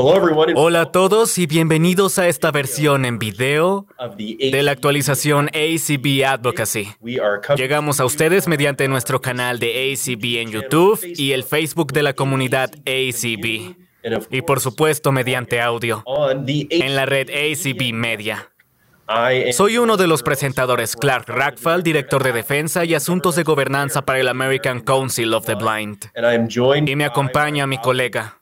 Hola a todos y bienvenidos a esta versión en video de la actualización ACB Advocacy. Llegamos a ustedes mediante nuestro canal de ACB en YouTube y el Facebook de la comunidad ACB. Y por supuesto mediante audio en la red ACB Media. Soy uno de los presentadores, Clark Rackfall, director de defensa y asuntos de gobernanza para el American Council of the Blind. Y me acompaña mi colega,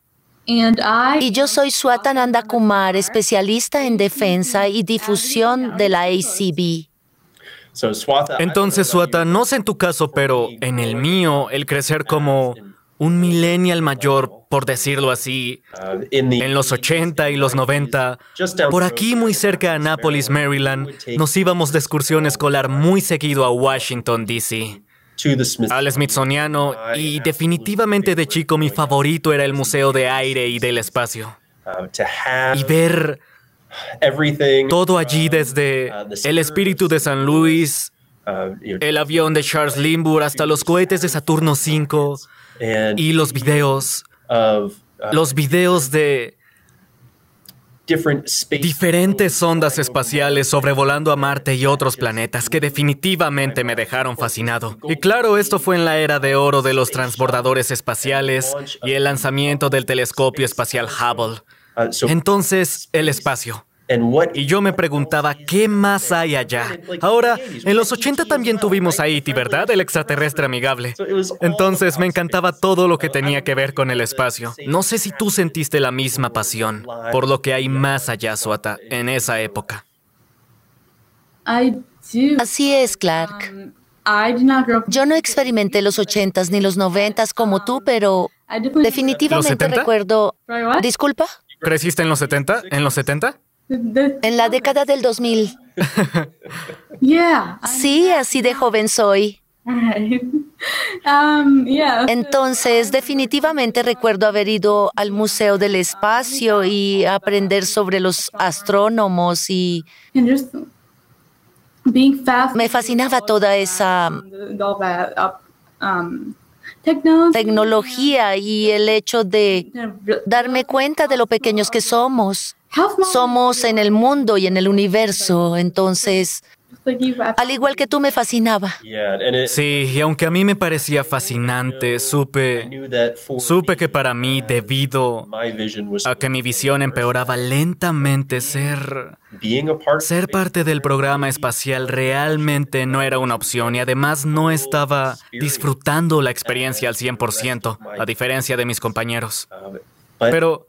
y yo soy Swatananda Kumar, especialista en defensa y difusión de la ACB. Entonces, Swata, no sé en tu caso, pero en el mío, el crecer como un millennial mayor, por decirlo así, en los 80 y los 90, por aquí muy cerca de Annapolis, Maryland, nos íbamos de excursión escolar muy seguido a Washington, D.C al Smithsoniano y definitivamente de chico mi favorito era el Museo de Aire y del Espacio. Y ver todo allí desde el espíritu de San Luis, el avión de Charles Lindbergh hasta los cohetes de Saturno V y los videos, los videos de diferentes ondas espaciales sobrevolando a Marte y otros planetas que definitivamente me dejaron fascinado. Y claro, esto fue en la era de oro de los transbordadores espaciales y el lanzamiento del telescopio espacial Hubble. Uh, Entonces, el espacio. Y yo me preguntaba, ¿qué más hay allá? Ahora, en los 80 también tuvimos a E.T., ¿verdad? El extraterrestre amigable. Entonces me encantaba todo lo que tenía que ver con el espacio. No sé si tú sentiste la misma pasión por lo que hay más allá, Suata, en esa época. Así es, Clark. Yo no experimenté los 80s ni los 90s como tú, pero definitivamente recuerdo... ¿Disculpa? ¿Creciste en los 70? ¿En los 70? En la década del 2000. Sí, así de joven soy. Um, Entonces, definitivamente recuerdo haber ido al Museo del Espacio y aprender sobre los astrónomos y me fascinaba toda esa um, tecnología y el hecho de darme cuenta de lo pequeños que somos. Somos en el mundo y en el universo, entonces, al igual que tú me fascinaba. Sí, y aunque a mí me parecía fascinante, supe, supe que para mí, debido a que mi visión empeoraba lentamente, ser, ser parte del programa espacial realmente no era una opción y además no estaba disfrutando la experiencia al 100%, a diferencia de mis compañeros. Pero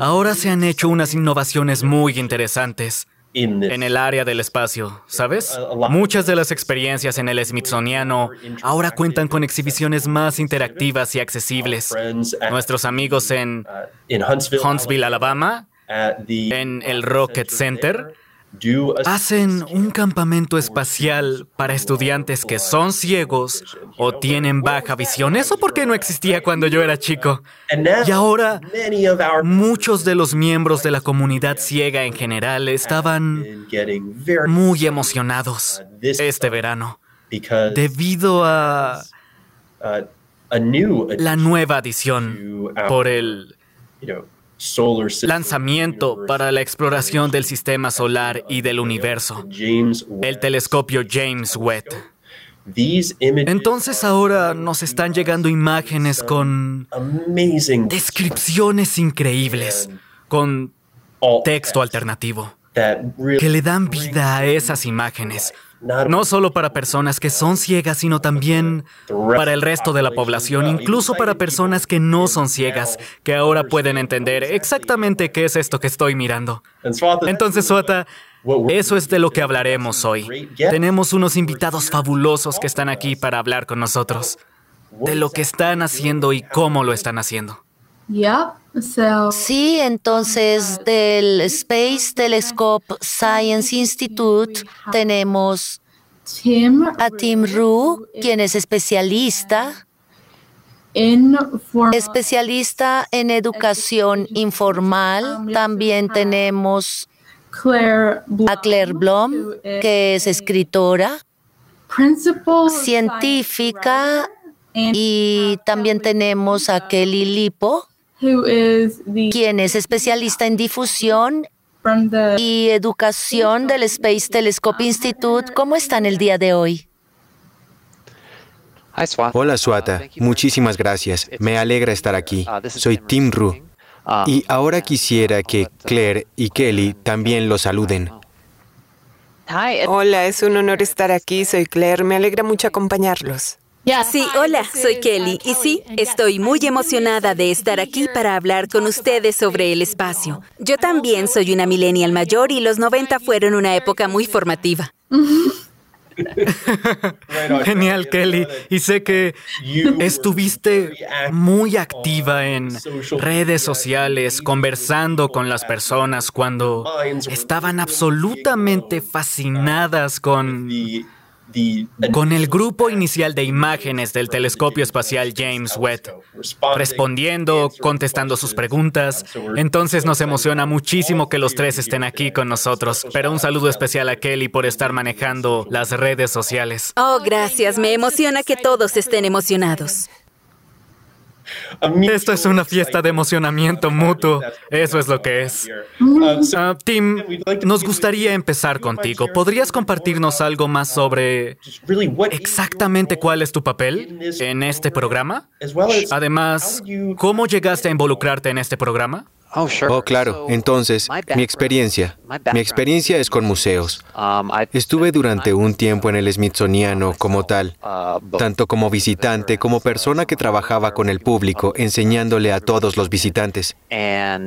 Ahora se han hecho unas innovaciones muy interesantes en el área del espacio, ¿sabes? Muchas de las experiencias en el Smithsoniano ahora cuentan con exhibiciones más interactivas y accesibles. Nuestros amigos en Huntsville, Alabama, en el Rocket Center, Hacen un campamento espacial para estudiantes que son ciegos o tienen baja visión. Eso porque no existía cuando yo era chico. Y ahora muchos de los miembros de la comunidad ciega en general estaban muy emocionados este verano debido a la nueva adición por el lanzamiento para la exploración del sistema solar y del universo, el telescopio James Webb. Entonces ahora nos están llegando imágenes con descripciones increíbles, con texto alternativo, que le dan vida a esas imágenes, no solo para personas que son ciegas, sino también para el resto de la población, incluso para personas que no son ciegas, que ahora pueden entender exactamente qué es esto que estoy mirando. Entonces, Suata, eso es de lo que hablaremos hoy. Tenemos unos invitados fabulosos que están aquí para hablar con nosotros, de lo que están haciendo y cómo lo están haciendo. Sí, entonces del Space Telescope Science Institute tenemos a Tim Rue, quien es especialista especialista en educación informal. También tenemos a Claire Blom, que es escritora, científica, y también tenemos a Kelly Lipo, quien es especialista en difusión y educación del Space Telescope Institute. ¿Cómo están el día de hoy? Hola, Swata. Muchísimas gracias. Me alegra estar aquí. Soy Tim Ru. Y ahora quisiera que Claire y Kelly también lo saluden. Hola, es un honor estar aquí. Soy Claire. Me alegra mucho acompañarlos. Sí, hola, soy Kelly y sí, estoy muy emocionada de estar aquí para hablar con ustedes sobre el espacio. Yo también soy una millennial mayor y los 90 fueron una época muy formativa. Genial, Kelly. Y sé que estuviste muy activa en redes sociales, conversando con las personas cuando estaban absolutamente fascinadas con con el grupo inicial de imágenes del telescopio espacial James Webb, respondiendo, contestando sus preguntas. Entonces nos emociona muchísimo que los tres estén aquí con nosotros. Pero un saludo especial a Kelly por estar manejando las redes sociales. Oh, gracias. Me emociona que todos estén emocionados. Esto es una fiesta de emocionamiento mutuo. Eso es lo que es. Ah, Tim, nos gustaría empezar contigo. ¿Podrías compartirnos algo más sobre exactamente cuál es tu papel en este programa? Además, ¿cómo llegaste a involucrarte en este programa? Oh, oh, claro. Entonces, mi experiencia. Mi experiencia es con museos. Um, Estuve durante un tiempo en el Smithsoniano como tal, uh, tanto como visitante como persona que trabajaba con el público, enseñándole a todos los visitantes.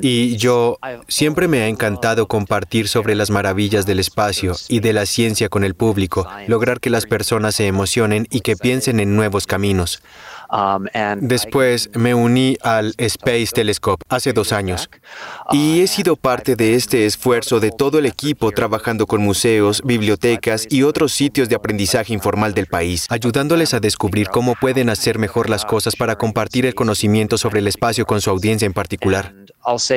Y yo siempre me ha encantado compartir sobre las maravillas del espacio y de la ciencia con el público, lograr que las personas se emocionen y que piensen en nuevos caminos. Um, Después me uní al Space Telescope hace dos años. y he sido parte de este esfuerzo de todo el equipo trabajando con museos, bibliotecas y otros sitios de aprendizaje informal del país, ayudándoles a descubrir cómo pueden hacer mejor las cosas para compartir el conocimiento sobre el espacio con su audiencia en particular.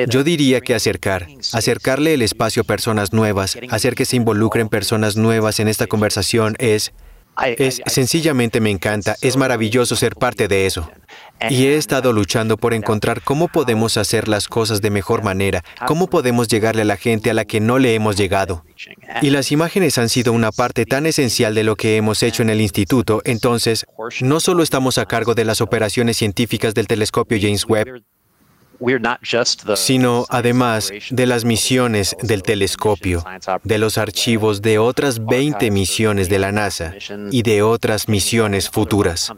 Yo diría que acercar, acercarle el espacio a personas nuevas, hacer que se involucren personas nuevas en esta conversación es es sencillamente me encanta, es maravilloso ser parte de eso. Y he estado luchando por encontrar cómo podemos hacer las cosas de mejor manera, cómo podemos llegarle a la gente a la que no le hemos llegado. Y las imágenes han sido una parte tan esencial de lo que hemos hecho en el instituto, entonces, no solo estamos a cargo de las operaciones científicas del telescopio James Webb, sino además de las misiones del telescopio, de los archivos de otras 20 misiones de la NASA y de otras misiones futuras.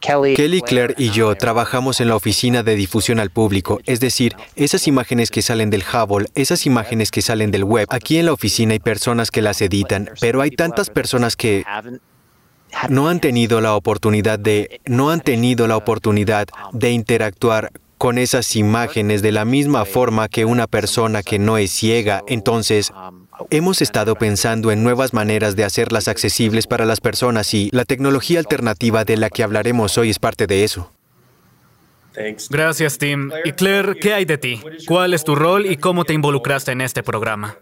Kelly Claire y yo trabajamos en la oficina de difusión al público, es decir, esas imágenes que salen del Hubble, esas imágenes que salen del web. Aquí en la oficina hay personas que las editan, pero hay tantas personas que no han tenido la oportunidad de no han tenido la oportunidad de interactuar con esas imágenes de la misma forma que una persona que no es ciega. Entonces, hemos estado pensando en nuevas maneras de hacerlas accesibles para las personas y la tecnología alternativa de la que hablaremos hoy es parte de eso. Gracias, Tim. Y Claire, ¿qué hay de ti? ¿Cuál es tu rol y cómo te involucraste en este programa?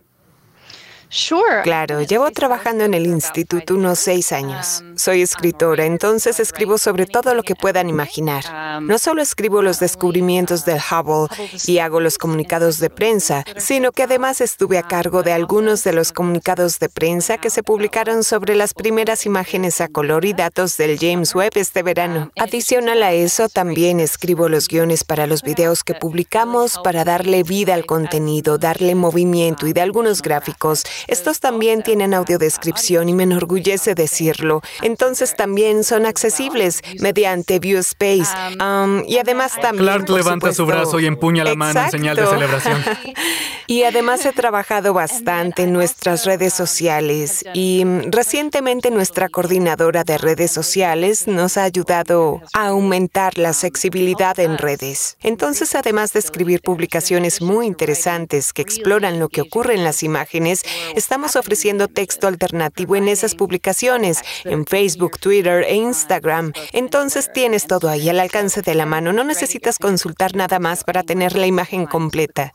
Claro, llevo trabajando en el instituto unos seis años. Um, Soy escritora, entonces escribo sobre todo lo que puedan imaginar. Um, no solo escribo los descubrimientos del Hubble y hago los comunicados de prensa, sino que además estuve a cargo de algunos de los comunicados de prensa que se publicaron sobre las primeras imágenes a color y datos del James Webb este verano. Um, Adicional a eso, también escribo los guiones para los videos que publicamos para darle vida al contenido, darle movimiento y de algunos gráficos estos también tienen audiodescripción y me enorgullece decirlo. Entonces también son accesibles mediante ViewSpace. Um, y además también. Clark levanta su brazo y empuña la mano en señal de celebración. y además he trabajado bastante en nuestras redes sociales y mm, recientemente nuestra coordinadora de redes sociales nos ha ayudado a aumentar la accesibilidad en redes. Entonces, además de escribir publicaciones muy interesantes que exploran lo que ocurre en las imágenes, Estamos ofreciendo texto alternativo en esas publicaciones, en Facebook, Twitter e Instagram. Entonces tienes todo ahí al alcance de la mano. No necesitas consultar nada más para tener la imagen completa.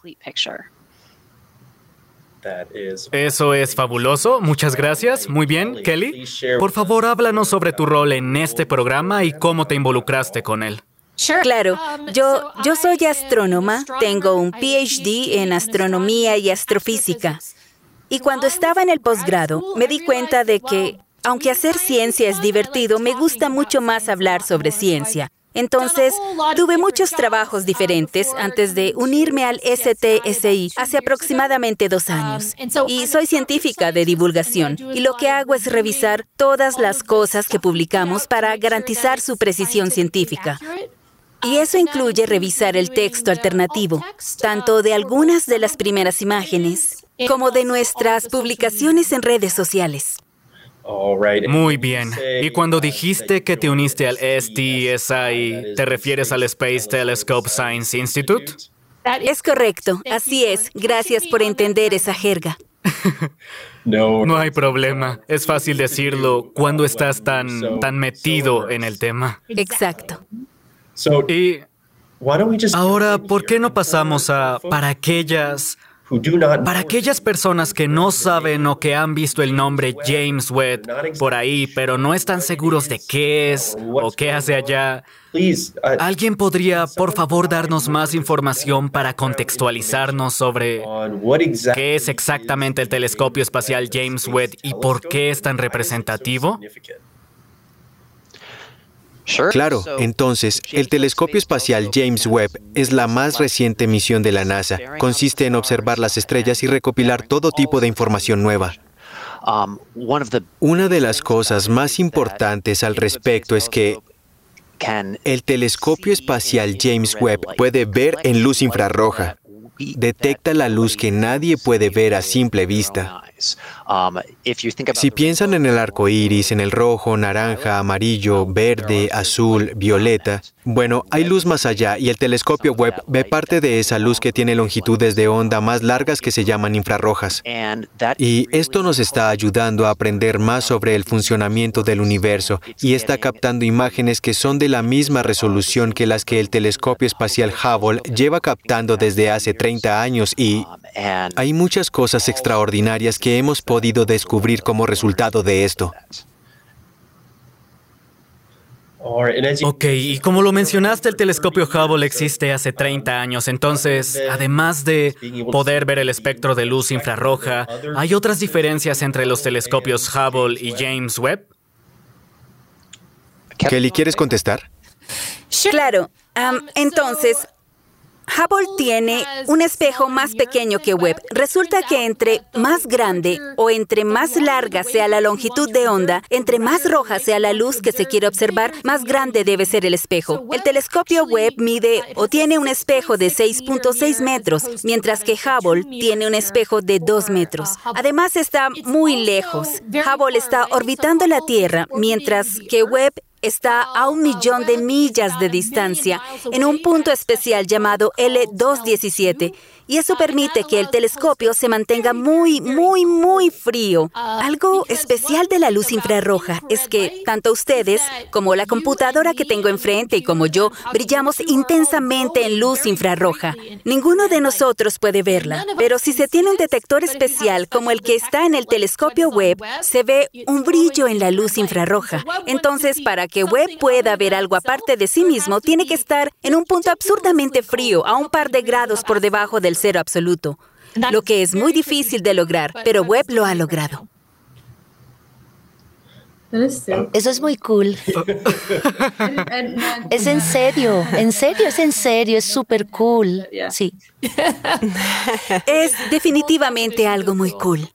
Eso es fabuloso. Muchas gracias. Muy bien, Kelly. Por favor, háblanos sobre tu rol en este programa y cómo te involucraste con él. Claro, um, yo, yo soy astrónoma, tengo un PhD en astronomía y astrofísica. Y cuando estaba en el posgrado, me di cuenta de que, aunque hacer ciencia es divertido, me gusta mucho más hablar sobre ciencia. Entonces, tuve muchos trabajos diferentes antes de unirme al STSI hace aproximadamente dos años. Y soy científica de divulgación y lo que hago es revisar todas las cosas que publicamos para garantizar su precisión científica. Y eso incluye revisar el texto alternativo, tanto de algunas de las primeras imágenes como de nuestras publicaciones en redes sociales. Muy bien. Y cuando dijiste que te uniste al STSI, ¿te refieres al Space Telescope Science Institute? Es correcto, así es. Gracias por entender esa jerga. No hay problema. Es fácil decirlo cuando estás tan, tan metido en el tema. Exacto. Y ahora, ¿por qué no pasamos a para aquellas para aquellas personas que no saben o que han visto el nombre James Webb por ahí, pero no están seguros de qué es o qué hace allá, ¿alguien podría, por favor, darnos más información para contextualizarnos sobre qué es exactamente el telescopio espacial James Webb y por qué es tan representativo? Claro, entonces, el telescopio espacial James Webb es la más reciente misión de la NASA. Consiste en observar las estrellas y recopilar todo tipo de información nueva. Una de las cosas más importantes al respecto es que el telescopio espacial James Webb puede ver en luz infrarroja. Detecta la luz que nadie puede ver a simple vista. Si piensan en el arco iris, en el rojo, naranja, amarillo, verde, azul, violeta, bueno, hay luz más allá y el telescopio Webb ve parte de esa luz que tiene longitudes de onda más largas que se llaman infrarrojas. Y esto nos está ayudando a aprender más sobre el funcionamiento del universo y está captando imágenes que son de la misma resolución que las que el telescopio espacial Hubble lleva captando desde hace 30 años y um, hay muchas cosas extraordinarias que hemos podido descubrir como resultado de esto. Ok, y como lo mencionaste, el telescopio Hubble existe hace 30 años, entonces, además de poder ver el espectro de luz infrarroja, ¿hay otras diferencias entre los telescopios Hubble y James Webb? Kelly, ¿quieres contestar? Claro. entonces, Hubble tiene un espejo más pequeño que Webb. Resulta que entre más grande o entre más larga sea la longitud de onda, entre más roja sea la luz que se quiere observar, más grande debe ser el espejo. El telescopio Webb mide o tiene un espejo de 6.6 metros, mientras que Hubble tiene un espejo de 2 metros. Además está muy lejos. Hubble está orbitando la Tierra, mientras que Webb está a un millón de millas de distancia en un punto especial llamado L217 y eso permite que el telescopio se mantenga muy, muy, muy frío. Algo especial de la luz infrarroja es que tanto ustedes como la computadora que tengo enfrente y como yo brillamos intensamente en luz infrarroja. Ninguno de nosotros puede verla, pero si se tiene un detector especial como el que está en el telescopio Webb, se ve un brillo en la luz infrarroja. Entonces, para que Webb pueda ver algo aparte de sí mismo, tiene que estar en un punto absurdamente frío, a un par de grados por debajo del cero absoluto, lo que es muy difícil de lograr, pero Webb lo ha logrado. Eso es muy cool. es en serio, en serio, es en serio, es súper cool. Sí. es definitivamente algo muy cool.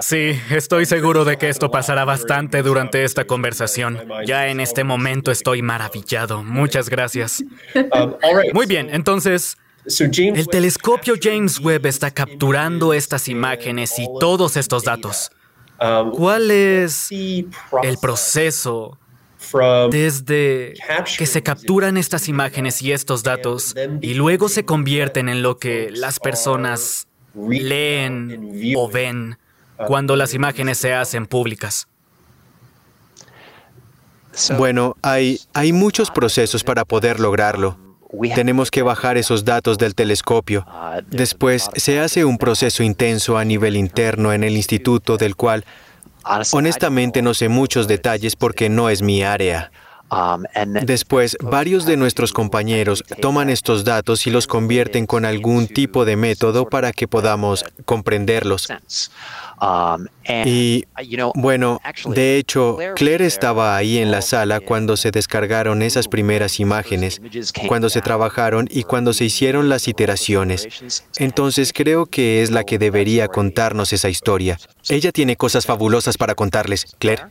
Sí, estoy seguro de que esto pasará bastante durante esta conversación. Ya en este momento estoy maravillado. Muchas gracias. Um, muy bien, entonces, el telescopio James Webb está capturando estas imágenes y todos estos datos. Um, ¿Cuál es el proceso desde que se capturan estas imágenes y estos datos y luego se convierten en lo que las personas leen o ven cuando las imágenes se hacen públicas? Bueno, hay, hay muchos procesos para poder lograrlo. Tenemos que bajar esos datos del telescopio. Después se hace un proceso intenso a nivel interno en el instituto del cual honestamente no sé muchos detalles porque no es mi área. Después, varios de nuestros compañeros toman estos datos y los convierten con algún tipo de método para que podamos comprenderlos. Um, y bueno, de hecho, Claire estaba ahí en la sala cuando se descargaron esas primeras imágenes, cuando se trabajaron y cuando se hicieron las iteraciones. Entonces creo que es la que debería contarnos esa historia. Ella tiene cosas fabulosas para contarles. Claire.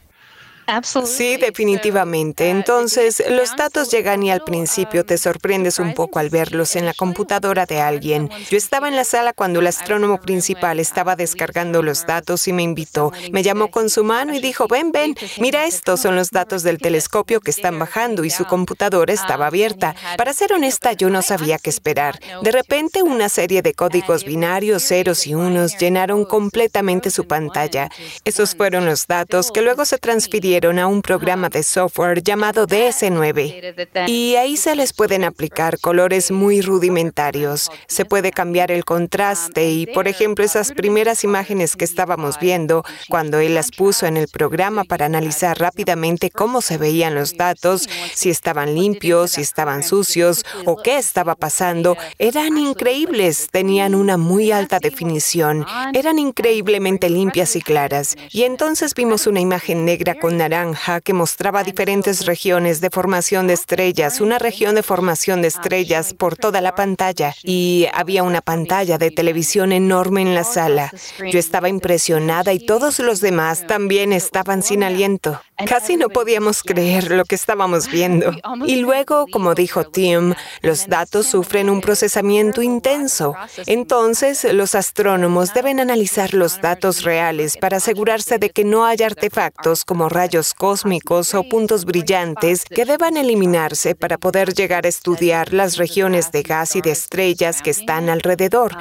Sí, definitivamente. Entonces, los datos llegan y al principio te sorprendes un poco al verlos en la computadora de alguien. Yo estaba en la sala cuando el astrónomo principal estaba descargando los datos y me invitó. Me llamó con su mano y dijo, ven, ven, mira, estos son los datos del telescopio que están bajando y su computadora estaba abierta. Para ser honesta, yo no sabía qué esperar. De repente, una serie de códigos binarios, ceros y unos, llenaron completamente su pantalla. Esos fueron los datos que luego se transfirieron a un programa de software llamado DS9 y ahí se les pueden aplicar colores muy rudimentarios. Se puede cambiar el contraste y, por ejemplo, esas primeras imágenes que estábamos viendo, cuando él las puso en el programa para analizar rápidamente cómo se veían los datos, si estaban limpios, si estaban sucios o qué estaba pasando, eran increíbles, tenían una muy alta definición, eran increíblemente limpias y claras. Y entonces vimos una imagen negra con naranja que mostraba diferentes regiones de formación de estrellas, una región de formación de estrellas por toda la pantalla y había una pantalla de televisión enorme en la sala. Yo estaba impresionada y todos los demás también estaban sin aliento. Casi no podíamos creer lo que estábamos viendo. Y luego, como dijo Tim, los datos sufren un procesamiento intenso. Entonces, los astrónomos deben analizar los datos reales para asegurarse de que no haya artefactos como rayos cósmicos o puntos brillantes que deban eliminarse para poder llegar a estudiar las regiones de gas y de estrellas que están alrededor.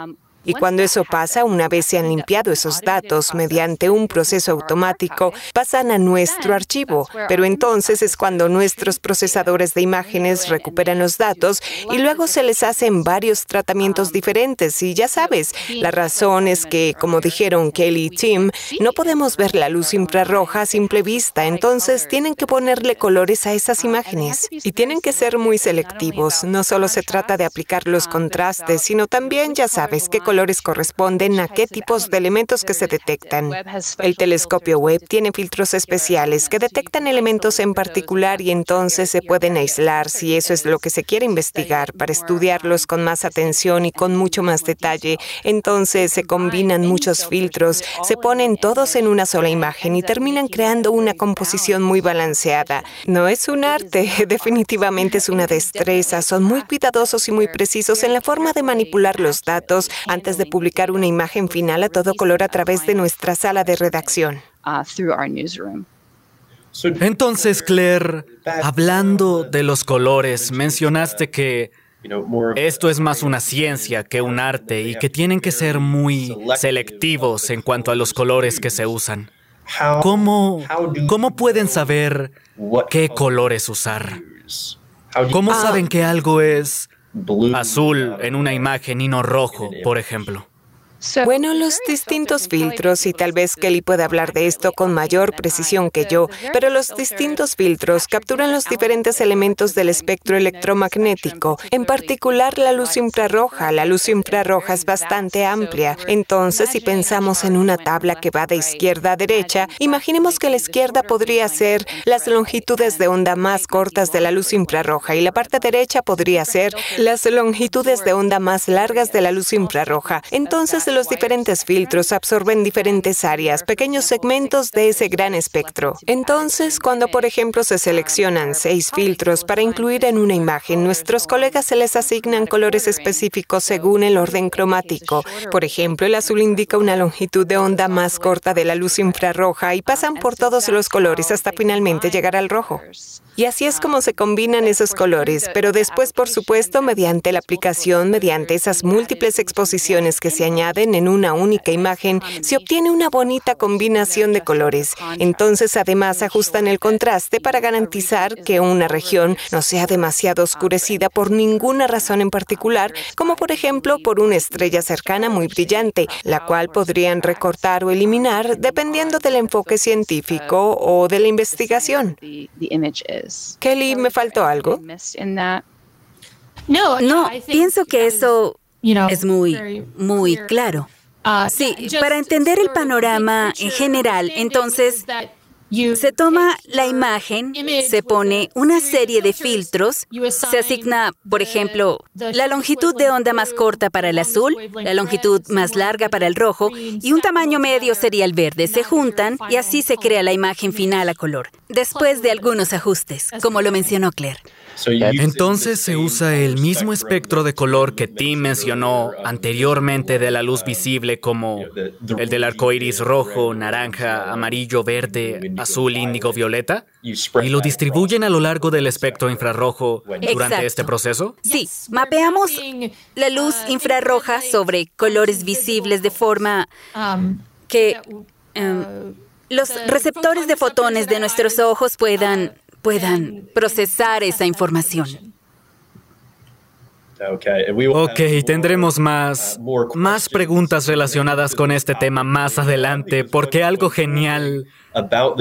Y cuando eso pasa, una vez se han limpiado esos datos mediante un proceso automático, pasan a nuestro archivo. Pero entonces es cuando nuestros procesadores de imágenes recuperan los datos y luego se les hacen varios tratamientos diferentes. Y ya sabes, la razón es que, como dijeron Kelly y Tim, no podemos ver la luz infrarroja a simple vista. Entonces tienen que ponerle colores a esas imágenes. Y tienen que ser muy selectivos. No solo se trata de aplicar los contrastes, sino también, ya sabes, qué colores corresponden a qué tipos de elementos que se detectan. El telescopio Webb tiene filtros especiales que detectan elementos en particular y entonces se pueden aislar si eso es lo que se quiere investigar para estudiarlos con más atención y con mucho más detalle. Entonces se combinan muchos filtros, se ponen todos en una sola imagen y terminan creando una composición muy balanceada. No es un arte, definitivamente es una destreza. Son muy cuidadosos y muy precisos en la forma de manipular los datos antes de publicar una imagen final a todo color a través de nuestra sala de redacción. Entonces, Claire, hablando de los colores, mencionaste que esto es más una ciencia que un arte y que tienen que ser muy selectivos en cuanto a los colores que se usan. ¿Cómo, cómo pueden saber qué colores usar? ¿Cómo saben que algo es azul en una imagen y no rojo, por ejemplo. Bueno, los distintos filtros, y tal vez Kelly pueda hablar de esto con mayor precisión que yo, pero los distintos filtros capturan los diferentes elementos del espectro electromagnético, en particular la luz infrarroja. La luz infrarroja es bastante amplia. Entonces, si pensamos en una tabla que va de izquierda a derecha, imaginemos que la izquierda podría ser las longitudes de onda más cortas de la luz infrarroja y la parte derecha podría ser las longitudes de onda más largas de la luz infrarroja. Entonces, los diferentes filtros absorben diferentes áreas, pequeños segmentos de ese gran espectro. Entonces, cuando por ejemplo se seleccionan seis filtros para incluir en una imagen, nuestros colegas se les asignan colores específicos según el orden cromático. Por ejemplo, el azul indica una longitud de onda más corta de la luz infrarroja y pasan por todos los colores hasta finalmente llegar al rojo. Y así es como se combinan esos colores, pero después, por supuesto, mediante la aplicación, mediante esas múltiples exposiciones que se añaden, en una única imagen se obtiene una bonita combinación de colores. Entonces, además, ajustan el contraste para garantizar que una región no sea demasiado oscurecida por ninguna razón en particular, como por ejemplo por una estrella cercana muy brillante, la cual podrían recortar o eliminar dependiendo del enfoque científico o de la investigación. Kelly, ¿me faltó algo? No, pienso que eso es muy, muy claro. Uh, sí, para entender el panorama en general, entonces se toma la imagen, se pone una serie de filtros, se asigna, por ejemplo, la longitud de onda más corta para el azul, la longitud más larga para el rojo y un tamaño medio sería el verde. Se juntan y así se crea la imagen final a color, después de algunos ajustes, como lo mencionó Claire. Entonces se usa el mismo espectro de color que Tim mencionó anteriormente de la luz visible como el del arco iris rojo, naranja, amarillo, verde, azul, índigo, violeta y lo distribuyen a lo largo del espectro infrarrojo durante este proceso? Sí, mapeamos la luz infrarroja sobre colores visibles de forma que em, los receptores de fotones de nuestros ojos puedan puedan procesar esa información. Ok, tendremos más, más preguntas relacionadas con este tema más adelante, porque algo genial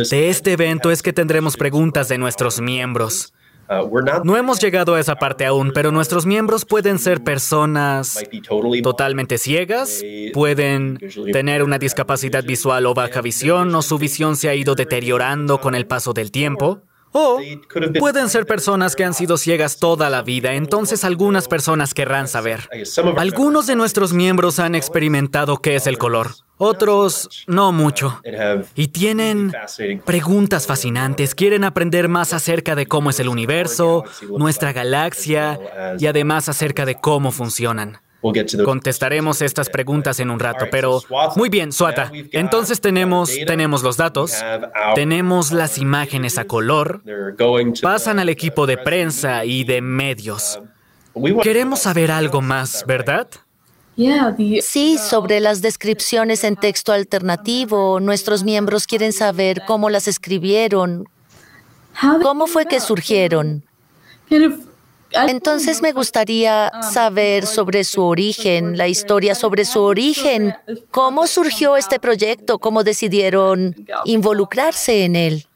de este evento es que tendremos preguntas de nuestros miembros. No hemos llegado a esa parte aún, pero nuestros miembros pueden ser personas totalmente ciegas, pueden tener una discapacidad visual o baja visión, o su visión se ha ido deteriorando con el paso del tiempo. O pueden ser personas que han sido ciegas toda la vida, entonces algunas personas querrán saber. Algunos de nuestros miembros han experimentado qué es el color, otros no mucho. Y tienen preguntas fascinantes, quieren aprender más acerca de cómo es el universo, nuestra galaxia y además acerca de cómo funcionan. Contestaremos estas preguntas en un rato, pero muy bien, Suata. Entonces tenemos, tenemos los datos, tenemos las imágenes a color, pasan al equipo de prensa y de medios. Queremos saber algo más, ¿verdad? Sí, sobre las descripciones en texto alternativo, nuestros miembros quieren saber cómo las escribieron, cómo fue que surgieron. Entonces me gustaría saber sobre su origen, la historia sobre su origen. ¿Cómo surgió este proyecto? ¿Cómo decidieron involucrarse en él?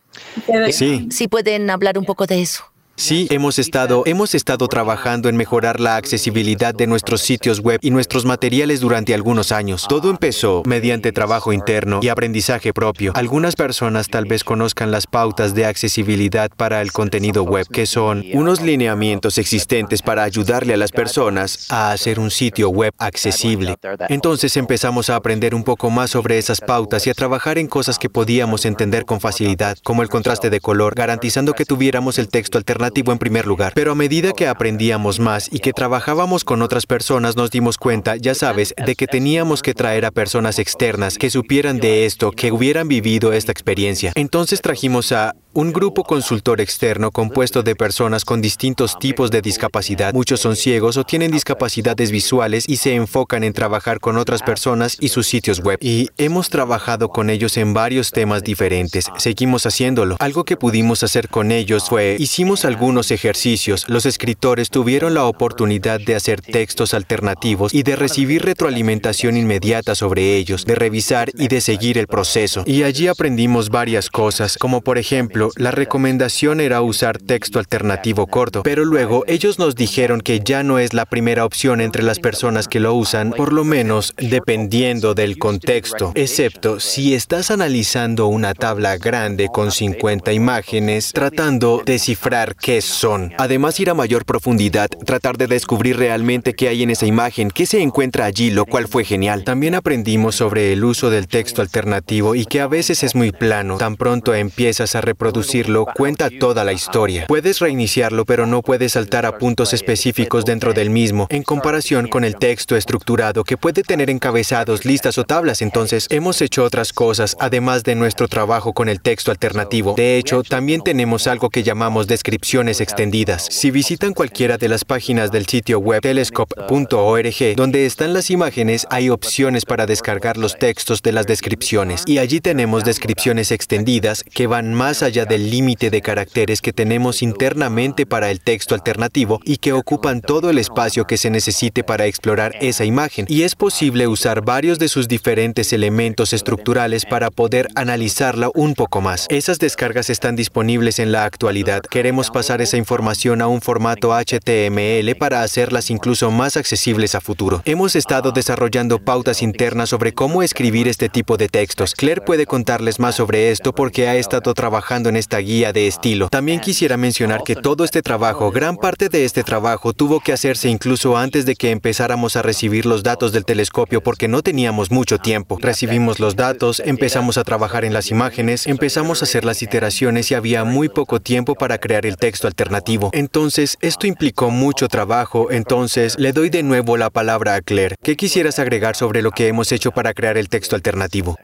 Sí. Si pueden hablar un poco de eso. Sí, hemos estado, hemos estado trabajando en mejorar la accesibilidad de nuestros sitios web y nuestros materiales durante algunos años. Todo empezó mediante trabajo interno y aprendizaje propio. Algunas personas tal vez conozcan las pautas de accesibilidad para el contenido web, que son unos lineamientos existentes para ayudarle a las personas a hacer un sitio web accesible. Entonces empezamos a aprender un poco más sobre esas pautas y a trabajar en cosas que podíamos entender con facilidad, como el contraste de color, garantizando que tuviéramos el texto alternativo en primer lugar. Pero a medida que aprendíamos más y que trabajábamos con otras personas, nos dimos cuenta, ya sabes, de que teníamos que traer a personas externas que supieran de esto, que hubieran vivido esta experiencia. Entonces trajimos a un grupo consultor externo compuesto de personas con distintos tipos de discapacidad. Muchos son ciegos o tienen discapacidades visuales y se enfocan en trabajar con otras personas y sus sitios web. Y hemos trabajado con ellos en varios temas diferentes. Seguimos haciéndolo. Algo que pudimos hacer con ellos fue, hicimos algunos ejercicios. Los escritores tuvieron la oportunidad de hacer textos alternativos y de recibir retroalimentación inmediata sobre ellos, de revisar y de seguir el proceso. Y allí aprendimos varias cosas, como por ejemplo, la recomendación era usar texto alternativo corto, pero luego ellos nos dijeron que ya no es la primera opción entre las personas que lo usan, por lo menos dependiendo del contexto, excepto si estás analizando una tabla grande con 50 imágenes, tratando de descifrar qué son. Además, ir a mayor profundidad, tratar de descubrir realmente qué hay en esa imagen, qué se encuentra allí, lo cual fue genial. También aprendimos sobre el uso del texto alternativo y que a veces es muy plano. Tan pronto empiezas a reproducir reproducirlo cuenta toda la historia. Puedes reiniciarlo, pero no puedes saltar a puntos específicos dentro del mismo, en comparación con el texto estructurado que puede tener encabezados, listas o tablas. Entonces, hemos hecho otras cosas, además de nuestro trabajo con el texto alternativo. De hecho, también tenemos algo que llamamos descripciones extendidas. Si visitan cualquiera de las páginas del sitio web telescope.org, donde están las imágenes, hay opciones para descargar los textos de las descripciones. Y allí tenemos descripciones extendidas que van más allá del límite de caracteres que tenemos internamente para el texto alternativo y que ocupan todo el espacio que se necesite para explorar esa imagen. Y es posible usar varios de sus diferentes elementos estructurales para poder analizarla un poco más. Esas descargas están disponibles en la actualidad. Queremos pasar esa información a un formato HTML para hacerlas incluso más accesibles a futuro. Hemos estado desarrollando pautas internas sobre cómo escribir este tipo de textos. Claire puede contarles más sobre esto porque ha estado trabajando en esta guía de estilo. También quisiera mencionar que todo este trabajo, gran parte de este trabajo tuvo que hacerse incluso antes de que empezáramos a recibir los datos del telescopio porque no teníamos mucho tiempo. Recibimos los datos, empezamos a trabajar en las imágenes, empezamos a hacer las iteraciones y había muy poco tiempo para crear el texto alternativo. Entonces, esto implicó mucho trabajo, entonces le doy de nuevo la palabra a Claire. ¿Qué quisieras agregar sobre lo que hemos hecho para crear el texto alternativo?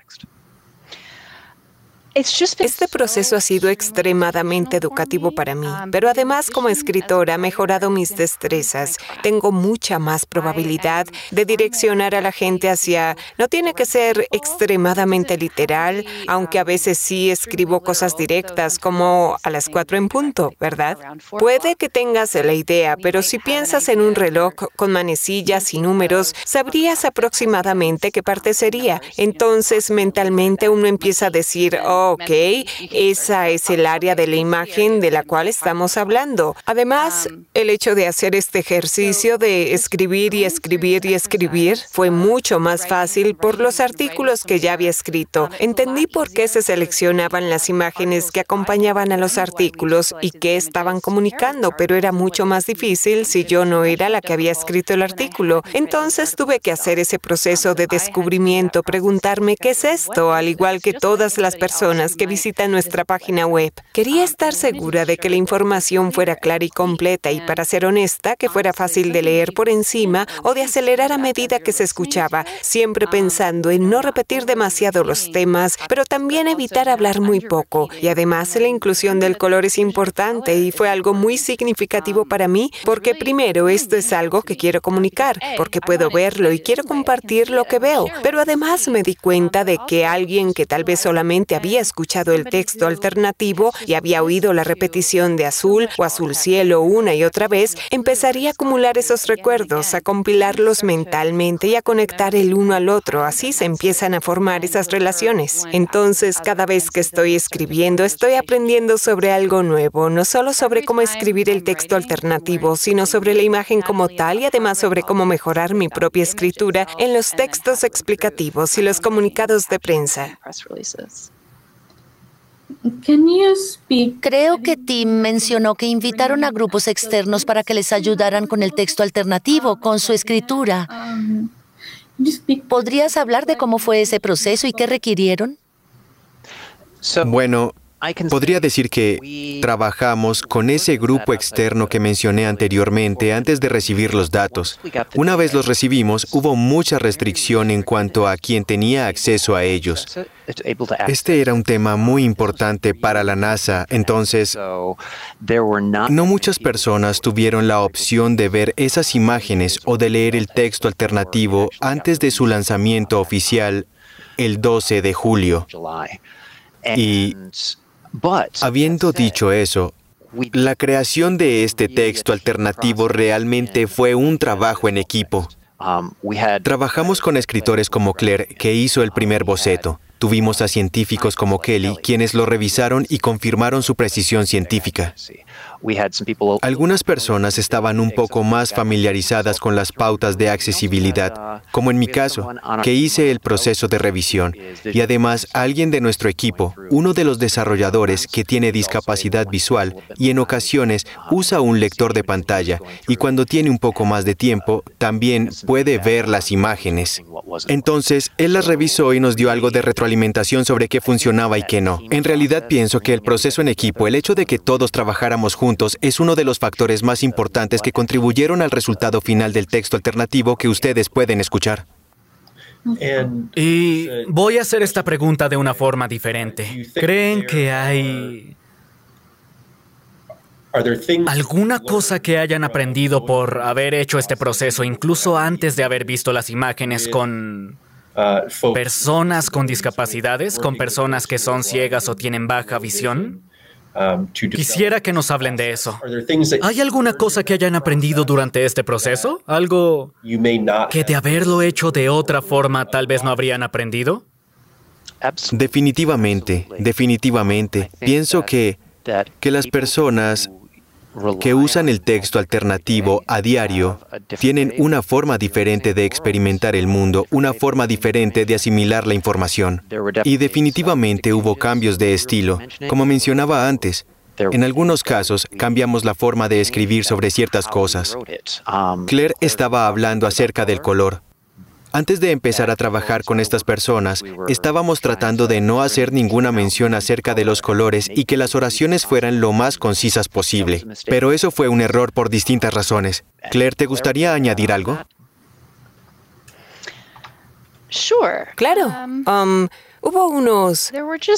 Este proceso ha sido extremadamente educativo para mí, pero además como escritora ha mejorado mis destrezas. Tengo mucha más probabilidad de direccionar a la gente hacia... No tiene que ser extremadamente literal, aunque a veces sí escribo cosas directas como a las cuatro en punto, ¿verdad? Puede que tengas la idea, pero si piensas en un reloj con manecillas y números, sabrías aproximadamente qué parte sería. Entonces mentalmente uno empieza a decir, oh, ok, esa es el área de la imagen de la cual estamos hablando. Además, el hecho de hacer este ejercicio de escribir y escribir y escribir fue mucho más fácil por los artículos que ya había escrito. Entendí por qué se seleccionaban las imágenes que acompañaban a los artículos y qué estaban comunicando, pero era mucho más difícil si yo no era la que había escrito el artículo. Entonces tuve que hacer ese proceso de descubrimiento, preguntarme qué es esto, al igual que todas las personas que visitan nuestra página web. Quería estar segura de que la información fuera clara y completa y, para ser honesta, que fuera fácil de leer por encima o de acelerar a medida que se escuchaba, siempre pensando en no repetir demasiado los temas, pero también evitar hablar muy poco. Y además la inclusión del color es importante y fue algo muy significativo para mí porque primero esto es algo que quiero comunicar, porque puedo verlo y quiero compartir lo que veo, pero además me di cuenta de que alguien que tal vez solamente había escuchado el texto alternativo y había oído la repetición de azul o azul cielo una y otra vez, empezaría a acumular esos recuerdos, a compilarlos mentalmente y a conectar el uno al otro. Así se empiezan a formar esas relaciones. Entonces, cada vez que estoy escribiendo, estoy aprendiendo sobre algo nuevo, no solo sobre cómo escribir el texto alternativo, sino sobre la imagen como tal y además sobre cómo mejorar mi propia escritura en los textos explicativos y los comunicados de prensa. Creo que Tim mencionó que invitaron a grupos externos para que les ayudaran con el texto alternativo, con su escritura. ¿Podrías hablar de cómo fue ese proceso y qué requirieron? Bueno, Podría decir que trabajamos con ese grupo externo que mencioné anteriormente antes de recibir los datos. Una vez los recibimos, hubo mucha restricción en cuanto a quién tenía acceso a ellos. Este era un tema muy importante para la NASA, entonces no muchas personas tuvieron la opción de ver esas imágenes o de leer el texto alternativo antes de su lanzamiento oficial el 12 de julio. Y Habiendo dicho eso, la creación de este texto alternativo realmente fue un trabajo en equipo. Um, Trabajamos con escritores como Claire, que hizo el primer boceto. Tuvimos a científicos como Kelly, quienes lo revisaron y confirmaron su precisión científica. Algunas personas estaban un poco más familiarizadas con las pautas de accesibilidad, como en mi caso, que hice el proceso de revisión, y además alguien de nuestro equipo, uno de los desarrolladores que tiene discapacidad visual y en ocasiones usa un lector de pantalla, y cuando tiene un poco más de tiempo, también puede ver las imágenes. Entonces, él las revisó y nos dio algo de retroalimentación sobre qué funcionaba y qué no. En realidad pienso que el proceso en equipo, el hecho de que todos trabajáramos juntos, es uno de los factores más importantes que contribuyeron al resultado final del texto alternativo que ustedes pueden escuchar. Y voy a hacer esta pregunta de una forma diferente. ¿Creen que hay ¿Alguna cosa que hayan aprendido por haber hecho este proceso, incluso antes de haber visto las imágenes con personas con discapacidades, con personas que son ciegas o tienen baja visión? Quisiera que nos hablen de eso. ¿Hay alguna cosa que hayan aprendido durante este proceso? ¿Algo que de haberlo hecho de otra forma tal vez no habrían aprendido? Definitivamente, definitivamente. Pienso que, que las personas que usan el texto alternativo a diario tienen una forma diferente de experimentar el mundo, una forma diferente de asimilar la información. Y definitivamente hubo cambios de estilo. Como mencionaba antes, en algunos casos cambiamos la forma de escribir sobre ciertas cosas. Claire estaba hablando acerca del color. Antes de empezar a trabajar con estas personas, estábamos tratando de no hacer ninguna mención acerca de los colores y que las oraciones fueran lo más concisas posible. Pero eso fue un error por distintas razones. Claire, ¿te gustaría añadir algo? Claro. Um, Hubo unos...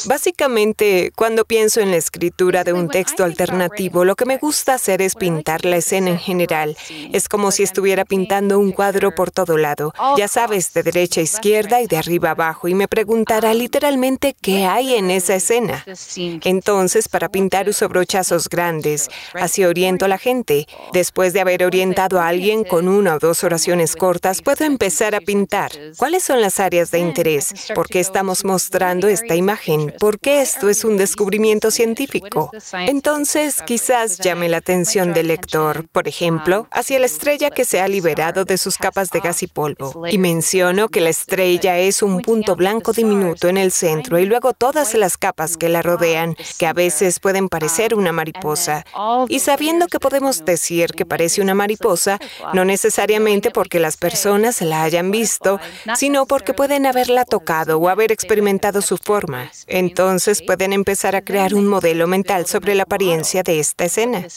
Básicamente, cuando pienso en la escritura de un texto alternativo, lo que me gusta hacer es pintar la escena en general. Es como si estuviera pintando un cuadro por todo lado, ya sabes, de derecha a izquierda y de arriba a abajo, y me preguntara literalmente qué hay en esa escena. Entonces, para pintar uso brochazos grandes, así oriento a la gente. Después de haber orientado a alguien con una o dos oraciones cortas, puedo empezar a pintar. ¿Cuáles son las áreas de interés? ¿Por qué estamos mostrando esta imagen, porque esto es un descubrimiento científico. Entonces, quizás llame la atención del lector, por ejemplo, hacia la estrella que se ha liberado de sus capas de gas y polvo. Y menciono que la estrella es un punto blanco diminuto en el centro y luego todas las capas que la rodean, que a veces pueden parecer una mariposa. Y sabiendo que podemos decir que parece una mariposa, no necesariamente porque las personas la hayan visto, sino porque pueden haberla tocado o haber experimentado su forma. Entonces pueden empezar a crear un modelo mental sobre la apariencia de esta escena.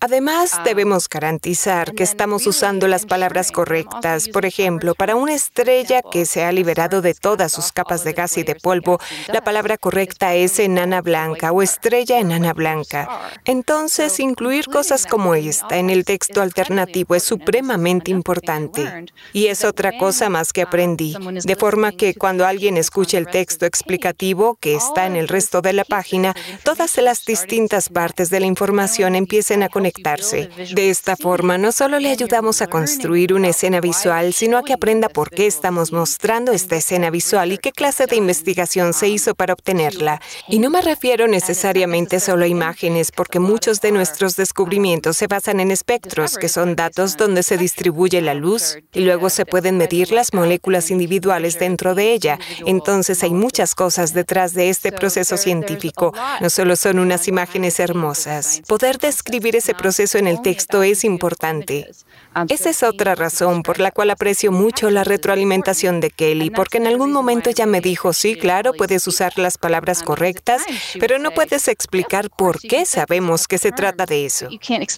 además, debemos garantizar que estamos usando las palabras correctas. Por ejemplo, para una estrella que se ha liberado de todas sus capas de gas y de polvo, la palabra correcta es enana blanca o estrella enana blanca. Entonces, incluir cosas como esta en el texto alternativo es supremamente importante. Y es otra cosa más que aprendí. De forma que cuando alguien escuche el texto explicativo que está en el resto de la página, todas las distintas partes de la información empiecen a conectarse. De esta forma, no solo le ayudamos a construir una escena visual, sino a que aprenda por qué estamos mostrando esta escena visual y qué clase de investigación se hizo para obtenerla. Y no me refiero necesariamente solo a imágenes, porque muchos de nuestros descubrimientos se basan en espectros, que son datos donde se distribuye la luz y luego se pueden medir las moléculas individuales dentro de ella. Entonces hay muchas cosas detrás de este proceso científico. No solo son unas imágenes hermosas. Poder describir ese proceso en el texto es importante. Esa es otra razón por la cual aprecio mucho la retroalimentación de Kelly, porque en algún momento ella me dijo, sí, claro, puedes usar las palabras correctas, pero no puedes explicar por qué sabemos que se trata de eso.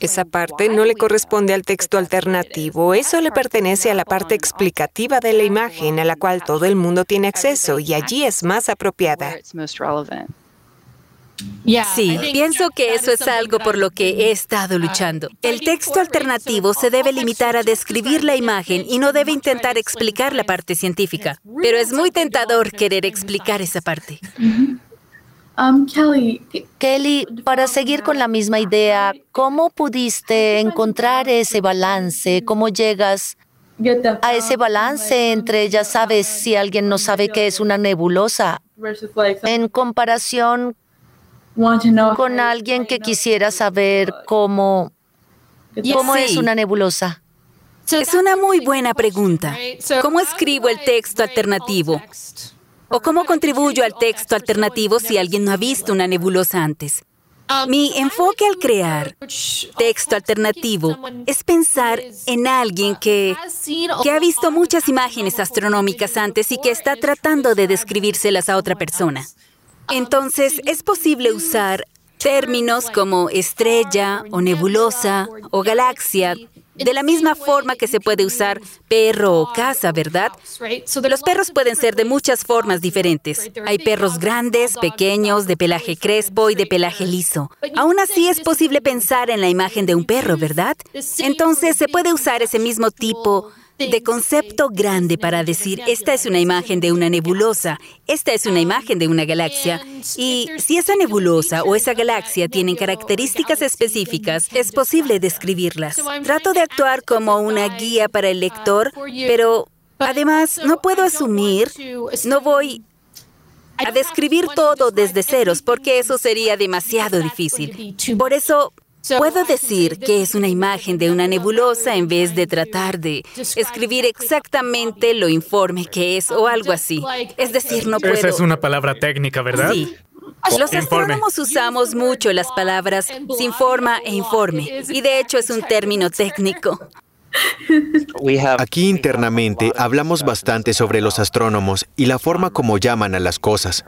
Esa parte no le corresponde al texto alternativo, eso le pertenece a la parte explicativa de la imagen a la cual todo el mundo tiene acceso y allí es más apropiada. Sí, pienso que eso es algo por lo que he estado luchando. El texto alternativo se debe limitar a describir la imagen y no debe intentar explicar la parte científica. Pero es muy tentador querer explicar esa parte. Um, Kelly, para seguir con la misma idea, ¿cómo pudiste encontrar ese balance? ¿Cómo llegas a ese balance entre, ya sabes, si alguien no sabe qué es una nebulosa, en comparación con alguien que quisiera saber cómo, cómo es una nebulosa. Es una muy buena pregunta. ¿Cómo escribo el texto alternativo? ¿O cómo contribuyo al texto alternativo si alguien no ha visto una nebulosa antes? Mi enfoque al crear texto alternativo es pensar en alguien que, que ha visto muchas imágenes astronómicas antes y que está tratando de describírselas a otra persona. Entonces, es posible usar términos como estrella o nebulosa o galaxia de la misma forma que se puede usar perro o casa, ¿verdad? Los perros pueden ser de muchas formas diferentes. Hay perros grandes, pequeños, de pelaje crespo y de pelaje liso. Aún así es posible pensar en la imagen de un perro, ¿verdad? Entonces se puede usar ese mismo tipo de concepto grande para decir, esta es una imagen de una nebulosa, esta es una imagen de una galaxia. Y si esa nebulosa o esa galaxia tienen características específicas, es posible describirlas. Trato de actuar como una guía para el lector, pero además no puedo asumir, no voy a describir todo desde ceros, porque eso sería demasiado difícil. Por eso Puedo decir que es una imagen de una nebulosa en vez de tratar de escribir exactamente lo informe que es o algo así. Es decir, no puedo... Esa es una palabra técnica, ¿verdad? Sí. Los astrónomos usamos mucho las palabras sin forma e informe, y de hecho es un término técnico. Aquí internamente hablamos bastante sobre los astrónomos y la forma como llaman a las cosas.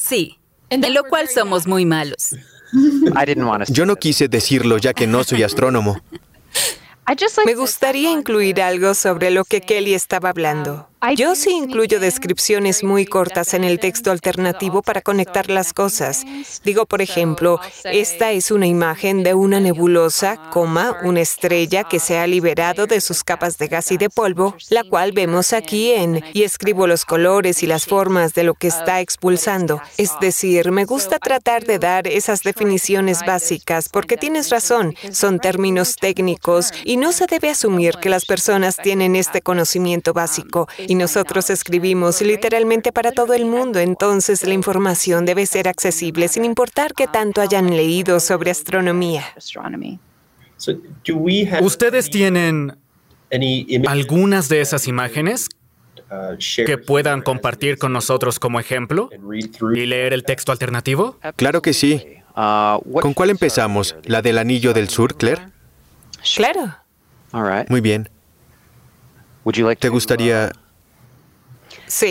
Sí, en lo cual somos muy malos. Yo no quise decirlo ya que no soy astrónomo. Me gustaría incluir algo sobre lo que Kelly estaba hablando. Yo sí incluyo descripciones muy cortas en el texto alternativo para conectar las cosas. Digo, por ejemplo, esta es una imagen de una nebulosa, coma, una estrella que se ha liberado de sus capas de gas y de polvo, la cual vemos aquí en, y escribo los colores y las formas de lo que está expulsando. Es decir, me gusta tratar de dar esas definiciones básicas porque tienes razón, son términos técnicos y no se debe asumir que las personas tienen este conocimiento básico y nosotros escribimos literalmente para todo el mundo, entonces la información debe ser accesible sin importar qué tanto hayan leído sobre astronomía. ¿Ustedes tienen algunas de esas imágenes que puedan compartir con nosotros como ejemplo y leer el texto alternativo? Claro que sí. ¿Con cuál empezamos? ¿La del anillo del sur, Claire? Claro. Muy bien. ¿Te gustaría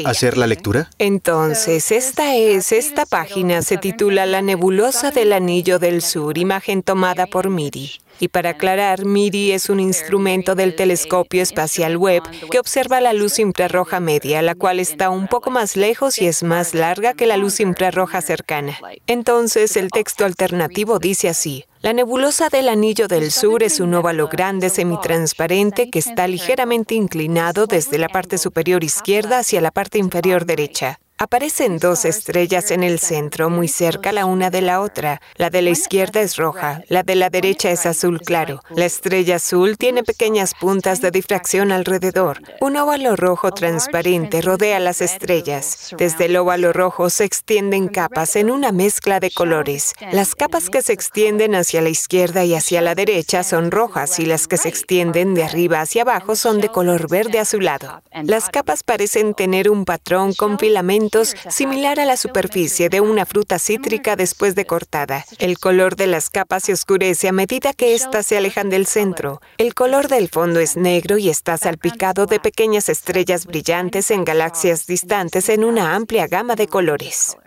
¿Hacer la lectura? Entonces, esta es, esta página se titula La nebulosa del Anillo del Sur, imagen tomada por MIDI. Y para aclarar, MIDI es un instrumento del telescopio espacial Webb que observa la luz infrarroja media, la cual está un poco más lejos y es más larga que la luz infrarroja cercana. Entonces, el texto alternativo dice así. La nebulosa del Anillo del Sur es un óvalo grande semitransparente que está ligeramente inclinado desde la parte superior izquierda hacia la parte inferior derecha. Aparecen dos estrellas en el centro, muy cerca la una de la otra. La de la izquierda es roja, la de la derecha es azul claro. La estrella azul tiene pequeñas puntas de difracción alrededor. Un óvalo rojo transparente rodea las estrellas. Desde el óvalo rojo se extienden capas en una mezcla de colores. Las capas que se extienden hacia la izquierda y hacia la derecha son rojas y las que se extienden de arriba hacia abajo son de color verde azulado. Las capas parecen tener un patrón con filamentos similar a la superficie de una fruta cítrica después de cortada. El color de las capas se oscurece a medida que éstas se alejan del centro. El color del fondo es negro y está salpicado de pequeñas estrellas brillantes en galaxias distantes en una amplia gama de colores.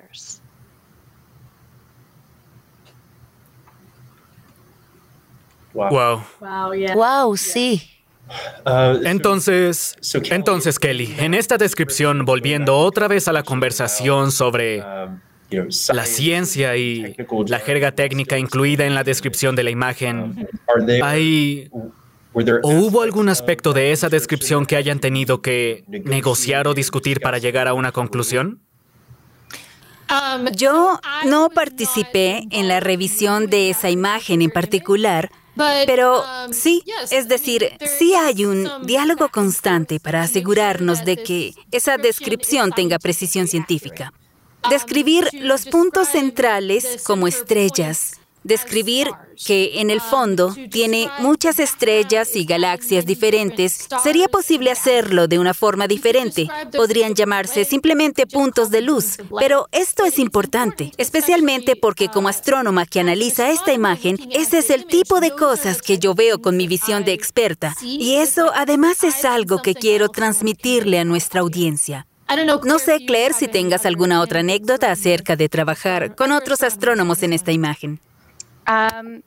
Wow. Wow, sí. Uh, entonces, entonces Kelly, en esta descripción, volviendo otra vez a la conversación sobre um, la ciencia y la jerga técnica incluida en la descripción de la imagen, ¿hay o hubo algún aspecto de esa descripción que hayan tenido que negociar o discutir para llegar a una conclusión? Um, Yo no participé en la revisión de esa imagen en particular, pero um, sí, es decir, sí hay un diálogo constante para asegurarnos de que esa descripción tenga precisión científica. Describir los puntos centrales como estrellas describir que en el fondo tiene muchas estrellas y galaxias diferentes, sería posible hacerlo de una forma diferente. Podrían llamarse simplemente puntos de luz, pero esto es importante, especialmente porque como astrónoma que analiza esta imagen, ese es el tipo de cosas que yo veo con mi visión de experta. Y eso además es algo que quiero transmitirle a nuestra audiencia. No sé, Claire, si tengas alguna otra anécdota acerca de trabajar con otros astrónomos en esta imagen. Um,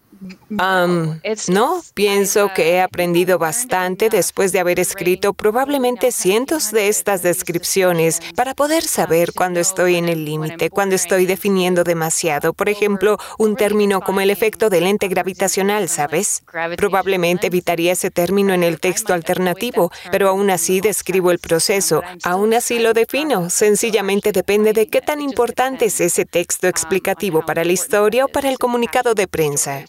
no, pienso que he aprendido bastante después de haber escrito probablemente cientos de estas descripciones para poder saber cuándo estoy en el límite, cuando estoy definiendo demasiado. Por ejemplo, un término como el efecto de lente gravitacional, ¿sabes? Probablemente evitaría ese término en el texto alternativo, pero aún así describo el proceso, aún así lo defino. Sencillamente depende de qué tan importante es ese texto explicativo para la historia o para el comunicado de prensa.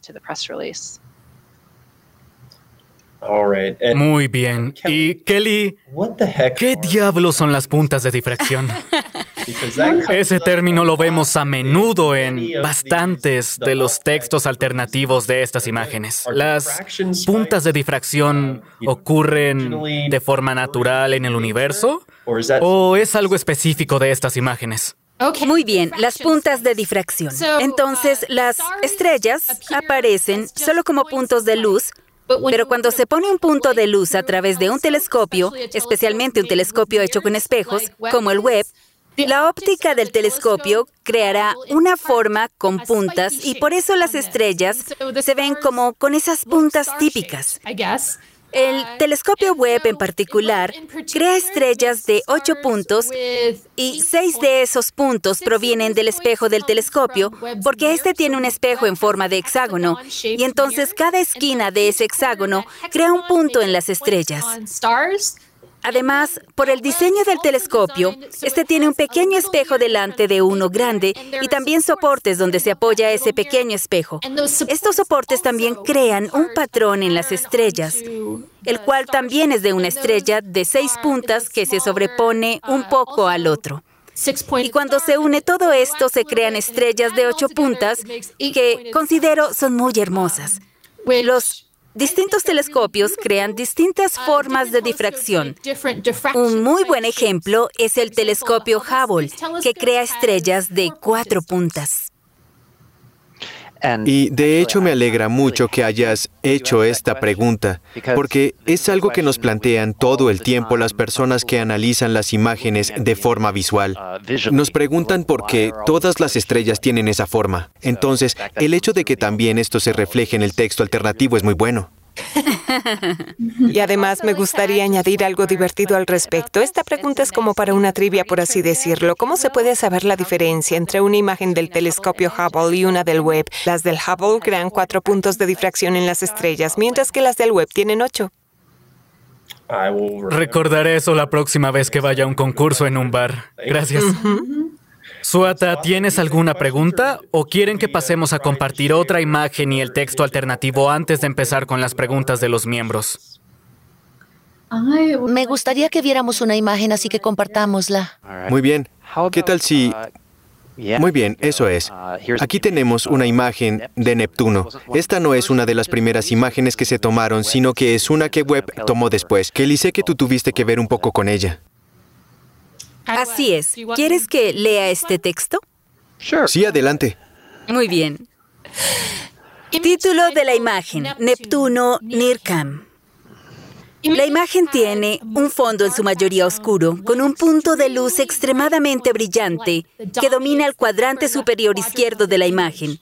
Muy bien. Y Kelly, ¿qué diablos son las puntas de difracción? Ese término lo vemos a menudo en bastantes de los textos alternativos de estas imágenes. ¿Las puntas de difracción ocurren de forma natural en el universo? ¿O es algo específico de estas imágenes? Muy bien, las puntas de difracción. Entonces, uh, las estrellas aparecen solo como puntos de luz, pero cuando se pone un punto de luz a través de un telescopio, especialmente un telescopio hecho con espejos, como el Webb, la óptica del telescopio creará una forma con puntas y por eso las estrellas se ven como con esas puntas típicas. El telescopio Webb en particular crea estrellas de ocho puntos y seis de esos puntos provienen del espejo del telescopio porque este tiene un espejo en forma de hexágono y entonces cada esquina de ese hexágono crea un punto en las estrellas. Además, por el diseño del telescopio, este tiene un pequeño espejo delante de uno grande y también soportes donde se apoya ese pequeño espejo. Estos soportes también crean un patrón en las estrellas, el cual también es de una estrella de seis puntas que se sobrepone un poco al otro. Y cuando se une todo esto, se crean estrellas de ocho puntas que considero son muy hermosas. Los Distintos telescopios crean distintas formas de difracción. Un muy buen ejemplo es el telescopio Hubble, que crea estrellas de cuatro puntas. Y de hecho me alegra mucho que hayas hecho esta pregunta, porque es algo que nos plantean todo el tiempo las personas que analizan las imágenes de forma visual. Nos preguntan por qué todas las estrellas tienen esa forma. Entonces, el hecho de que también esto se refleje en el texto alternativo es muy bueno. Y además me gustaría añadir algo divertido al respecto. Esta pregunta es como para una trivia, por así decirlo. ¿Cómo se puede saber la diferencia entre una imagen del telescopio Hubble y una del Webb? Las del Hubble crean cuatro puntos de difracción en las estrellas, mientras que las del Webb tienen ocho. Recordaré eso la próxima vez que vaya a un concurso en un bar. Gracias. Suata, ¿tienes alguna pregunta o quieren que pasemos a compartir otra imagen y el texto alternativo antes de empezar con las preguntas de los miembros? Me gustaría que viéramos una imagen, así que compartámosla. Muy bien. ¿Qué tal si... Muy bien, eso es. Aquí tenemos una imagen de Neptuno. Esta no es una de las primeras imágenes que se tomaron, sino que es una que Webb tomó después. Kelly, sé que tú tuviste que ver un poco con ella. Así es. ¿Quieres que lea este texto? Sí, adelante. Muy bien. Título de la imagen, Neptuno Nirkam. La imagen tiene un fondo en su mayoría oscuro, con un punto de luz extremadamente brillante que domina el cuadrante superior izquierdo de la imagen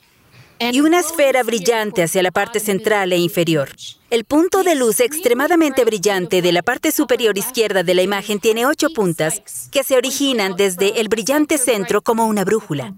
y una esfera brillante hacia la parte central e inferior. El punto de luz extremadamente brillante de la parte superior izquierda de la imagen tiene ocho puntas que se originan desde el brillante centro como una brújula.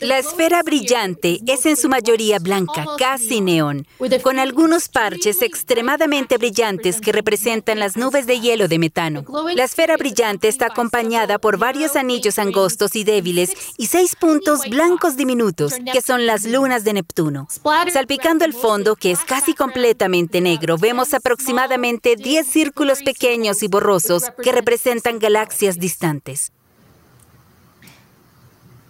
La esfera brillante es en su mayoría blanca, casi neón, con algunos parches extremadamente brillantes que representan las nubes de hielo de metano. La esfera brillante está acompañada por varios anillos angostos y débiles y seis puntos blancos diminutos, que son las lunas de Neptuno. Salpicando el fondo, que es casi completamente negro, vemos aproximadamente 10 círculos pequeños y borrosos que representan galaxias distantes.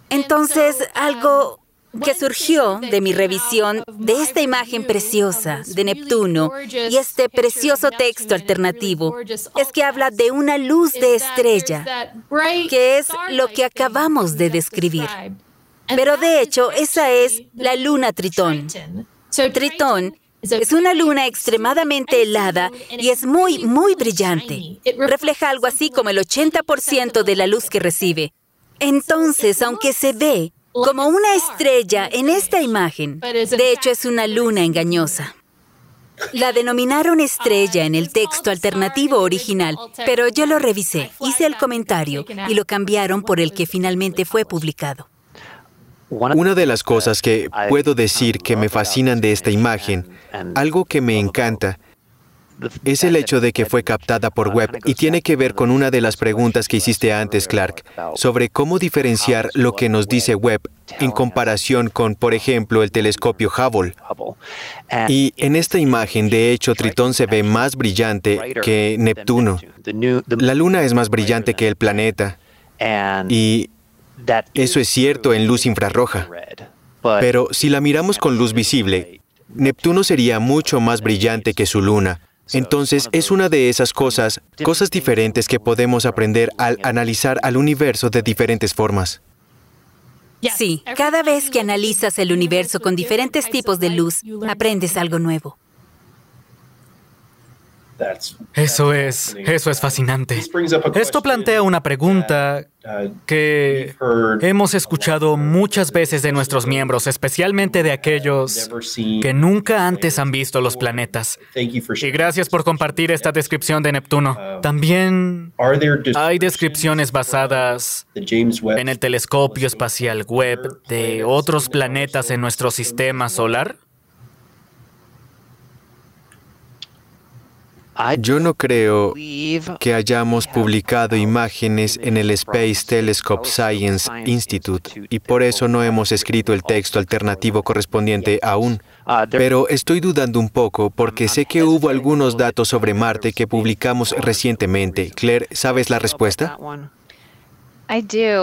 Entonces, algo que surgió de mi revisión de esta imagen preciosa de Neptuno y este precioso texto alternativo es que habla de una luz de estrella, que es lo que acabamos de describir. Pero de hecho, esa es la luna Tritón. Tritón es una luna extremadamente helada y es muy, muy brillante. Refleja algo así como el 80% de la luz que recibe. Entonces, aunque se ve como una estrella en esta imagen, de hecho es una luna engañosa. La denominaron estrella en el texto alternativo original, pero yo lo revisé, hice el comentario y lo cambiaron por el que finalmente fue publicado. Una de las cosas que puedo decir que me fascinan de esta imagen, algo que me encanta, es el hecho de que fue captada por web y tiene que ver con una de las preguntas que hiciste antes, Clark, sobre cómo diferenciar lo que nos dice web en comparación con, por ejemplo, el telescopio Hubble. Y en esta imagen, de hecho, Tritón se ve más brillante que Neptuno. La Luna es más brillante que el planeta. Y eso es cierto en luz infrarroja. Pero si la miramos con luz visible, Neptuno sería mucho más brillante que su luna. Entonces es una de esas cosas, cosas diferentes que podemos aprender al analizar al universo de diferentes formas. Sí, cada vez que analizas el universo con diferentes tipos de luz, aprendes algo nuevo. Eso es, eso es fascinante. Esto plantea una pregunta que hemos escuchado muchas veces de nuestros miembros, especialmente de aquellos que nunca antes han visto los planetas. Y gracias por compartir esta descripción de Neptuno. También hay descripciones basadas en el telescopio espacial Webb de otros planetas en nuestro sistema solar. Yo no creo que hayamos publicado imágenes en el Space Telescope Science Institute y por eso no hemos escrito el texto alternativo correspondiente aún. Pero estoy dudando un poco porque sé que hubo algunos datos sobre Marte que publicamos recientemente. Claire, ¿sabes la respuesta?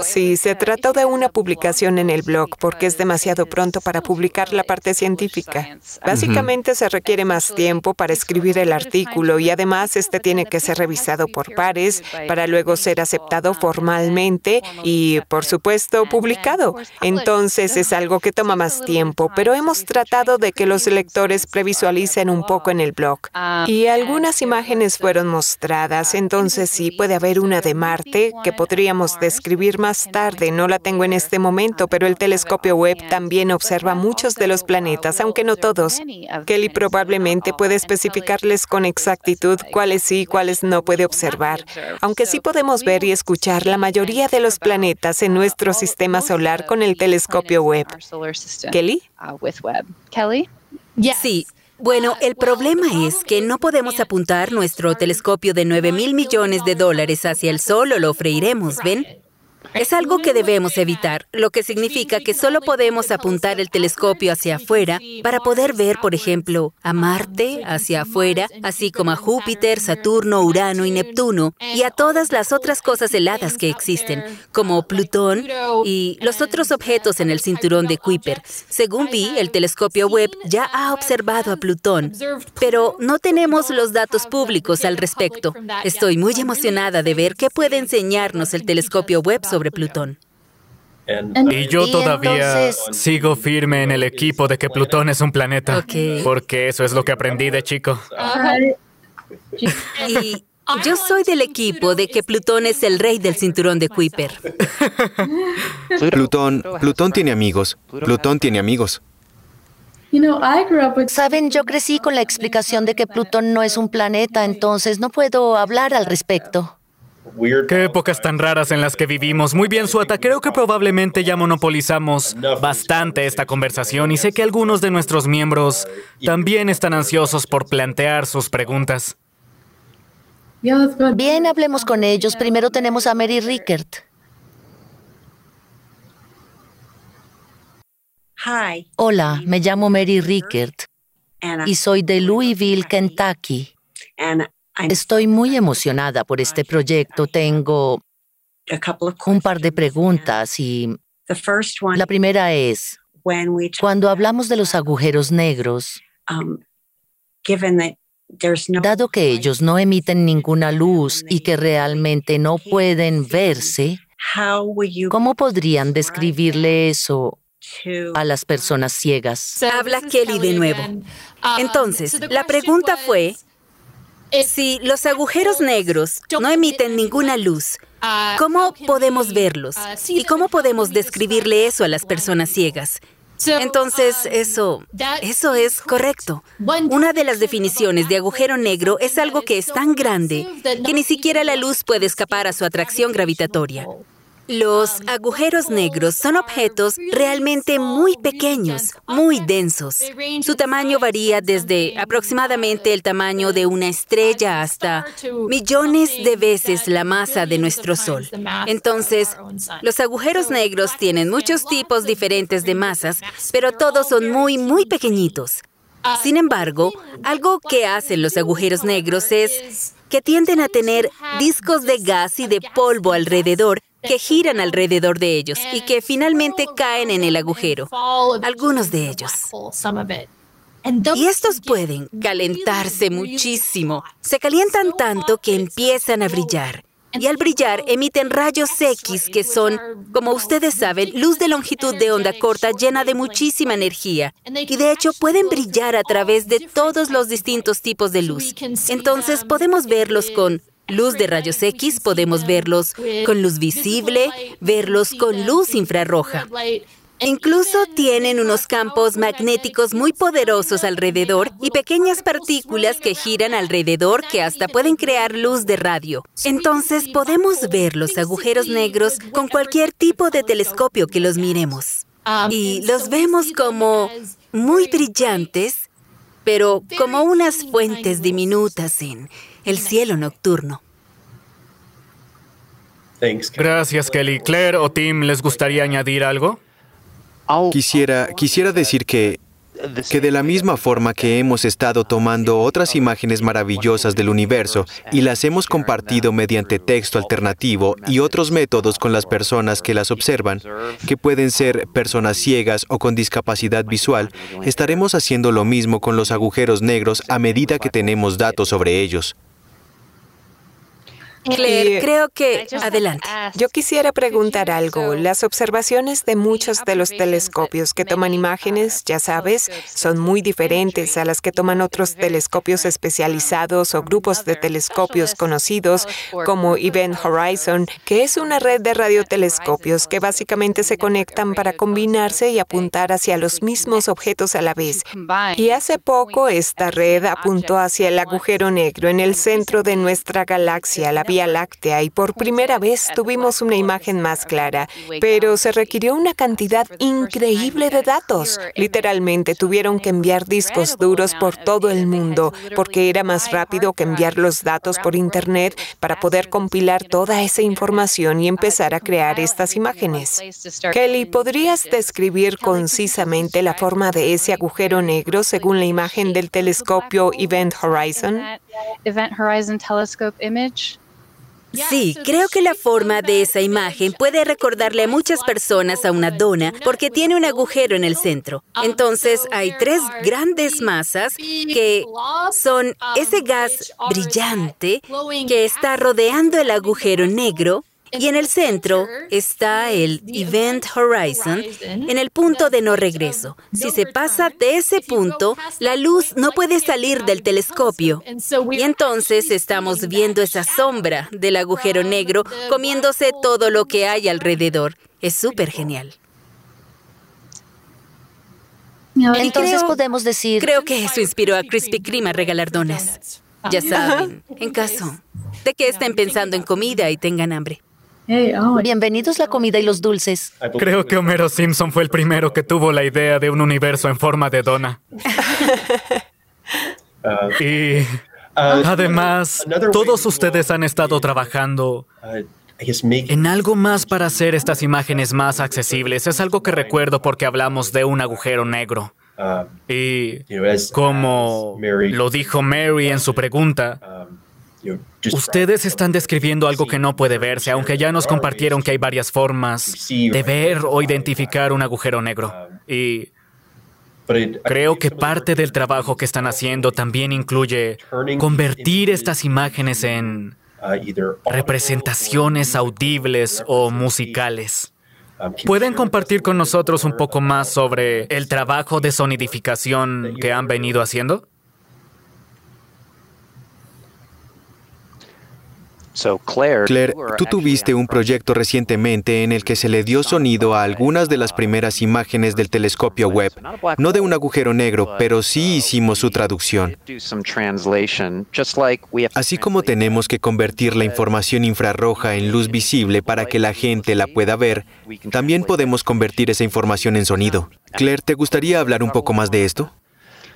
Sí, se trata de una publicación en el blog porque es demasiado pronto para publicar la parte científica. Básicamente se requiere más tiempo para escribir el artículo y además este tiene que ser revisado por pares para luego ser aceptado formalmente y, por supuesto, publicado. Entonces es algo que toma más tiempo, pero hemos tratado de que los lectores previsualicen un poco en el blog. Y algunas imágenes fueron mostradas, entonces sí puede haber una de Marte que podríamos decir escribir más tarde, no la tengo en este momento, pero el telescopio Webb también observa muchos de los planetas, aunque no todos. Kelly probablemente puede especificarles con exactitud cuáles sí y cuáles no puede observar, aunque sí podemos ver y escuchar la mayoría de los planetas en nuestro sistema solar con el telescopio Webb. Kelly? Sí, bueno, el problema es que no podemos apuntar nuestro telescopio de 9 mil millones de dólares hacia el Sol o lo freiremos, ¿ven? Es algo que debemos evitar, lo que significa que solo podemos apuntar el telescopio hacia afuera para poder ver, por ejemplo, a Marte hacia afuera, así como a Júpiter, Saturno, Urano y Neptuno, y a todas las otras cosas heladas que existen, como Plutón y los otros objetos en el cinturón de Kuiper. Según vi, el telescopio Webb ya ha observado a Plutón, pero no tenemos los datos públicos al respecto. Estoy muy emocionada de ver qué puede enseñarnos el telescopio Webb sobre Plutón. Y yo todavía sigo firme en el equipo de que Plutón es un planeta, porque eso es lo que aprendí de chico. Y yo soy del equipo de que Plutón es el rey del cinturón de Kuiper. Plutón, Plutón tiene amigos. Plutón tiene amigos. Saben, yo crecí con la explicación de que Plutón no es un planeta, entonces no puedo hablar al respecto. Qué épocas tan raras en las que vivimos. Muy bien, Suata. Creo que probablemente ya monopolizamos bastante esta conversación y sé que algunos de nuestros miembros también están ansiosos por plantear sus preguntas. Bien, hablemos con ellos. Primero tenemos a Mary Rickert. Hola, me llamo Mary Rickert y soy de Louisville, Kentucky. Estoy muy emocionada por este proyecto. Tengo un par de preguntas y La primera es, cuando hablamos de los agujeros negros, um, dado que ellos no emiten ninguna luz y que realmente no pueden verse, ¿cómo podrían describirle eso a las personas ciegas? Habla Kelly de nuevo. Entonces, la pregunta fue, si los agujeros negros no emiten ninguna luz, ¿cómo podemos verlos? ¿Y cómo podemos describirle eso a las personas ciegas? Entonces, eso, eso es correcto. Una de las definiciones de agujero negro es algo que es tan grande que ni siquiera la luz puede escapar a su atracción gravitatoria. Los agujeros negros son objetos realmente muy pequeños, muy densos. Su tamaño varía desde aproximadamente el tamaño de una estrella hasta millones de veces la masa de nuestro Sol. Entonces, los agujeros negros tienen muchos tipos diferentes de masas, pero todos son muy, muy pequeñitos. Sin embargo, algo que hacen los agujeros negros es que tienden a tener discos de gas y de polvo alrededor que giran alrededor de ellos y que finalmente caen en el agujero, algunos de ellos. Y estos pueden calentarse muchísimo. Se calientan tanto que empiezan a brillar. Y al brillar emiten rayos X que son, como ustedes saben, luz de longitud de onda corta llena de muchísima energía. Y de hecho pueden brillar a través de todos los distintos tipos de luz. Entonces podemos verlos con luz de rayos X, podemos verlos con luz visible, verlos con luz infrarroja. Incluso tienen unos campos magnéticos muy poderosos alrededor y pequeñas partículas que giran alrededor que hasta pueden crear luz de radio. Entonces podemos ver los agujeros negros con cualquier tipo de telescopio que los miremos. Y los vemos como muy brillantes, pero como unas fuentes diminutas en el cielo nocturno. Gracias, Kelly. Claire o Tim, ¿les gustaría añadir algo? Quisiera, quisiera decir que, que de la misma forma que hemos estado tomando otras imágenes maravillosas del universo y las hemos compartido mediante texto alternativo y otros métodos con las personas que las observan, que pueden ser personas ciegas o con discapacidad visual, estaremos haciendo lo mismo con los agujeros negros a medida que tenemos datos sobre ellos. Claire, creo que... Adelante. Yo quisiera preguntar algo. Las observaciones de muchos de los telescopios que toman imágenes, ya sabes, son muy diferentes a las que toman otros telescopios especializados o grupos de telescopios conocidos como Event Horizon, que es una red de radiotelescopios que básicamente se conectan para combinarse y apuntar hacia los mismos objetos a la vez. Y hace poco esta red apuntó hacia el agujero negro en el centro de nuestra galaxia, la Láctea y por primera vez tuvimos una imagen más clara, pero se requirió una cantidad increíble de datos. Literalmente tuvieron que enviar discos duros por todo el mundo porque era más rápido que enviar los datos por Internet para poder compilar toda esa información y empezar a crear estas imágenes. Kelly, ¿podrías describir concisamente la forma de ese agujero negro según la imagen del telescopio Event Horizon? Sí, creo que la forma de esa imagen puede recordarle a muchas personas a una dona porque tiene un agujero en el centro. Entonces hay tres grandes masas que son ese gas brillante que está rodeando el agujero negro y en el centro está el Event Horizon, en el punto de no regreso. Si se pasa de ese punto, la luz no puede salir del telescopio. Y entonces estamos viendo esa sombra del agujero negro comiéndose todo lo que hay alrededor. Es súper genial. Entonces podemos decir... Creo que eso inspiró a Krispy Kreme a regalar donas. Ya saben, en caso de que estén pensando en comida y tengan hambre. Bienvenidos la comida y los dulces. Creo que Homero Simpson fue el primero que tuvo la idea de un universo en forma de dona. y además, todos ustedes han estado trabajando en algo más para hacer estas imágenes más accesibles. Es algo que recuerdo porque hablamos de un agujero negro. Y como lo dijo Mary en su pregunta, Ustedes están describiendo algo que no puede verse, aunque ya nos compartieron que hay varias formas de ver o identificar un agujero negro. Y creo que parte del trabajo que están haciendo también incluye convertir estas imágenes en representaciones audibles o musicales. ¿Pueden compartir con nosotros un poco más sobre el trabajo de sonidificación que han venido haciendo? Claire, tú tuviste un proyecto recientemente en el que se le dio sonido a algunas de las primeras imágenes del telescopio Webb. No de un agujero negro, pero sí hicimos su traducción. Así como tenemos que convertir la información infrarroja en luz visible para que la gente la pueda ver, también podemos convertir esa información en sonido. Claire, ¿te gustaría hablar un poco más de esto?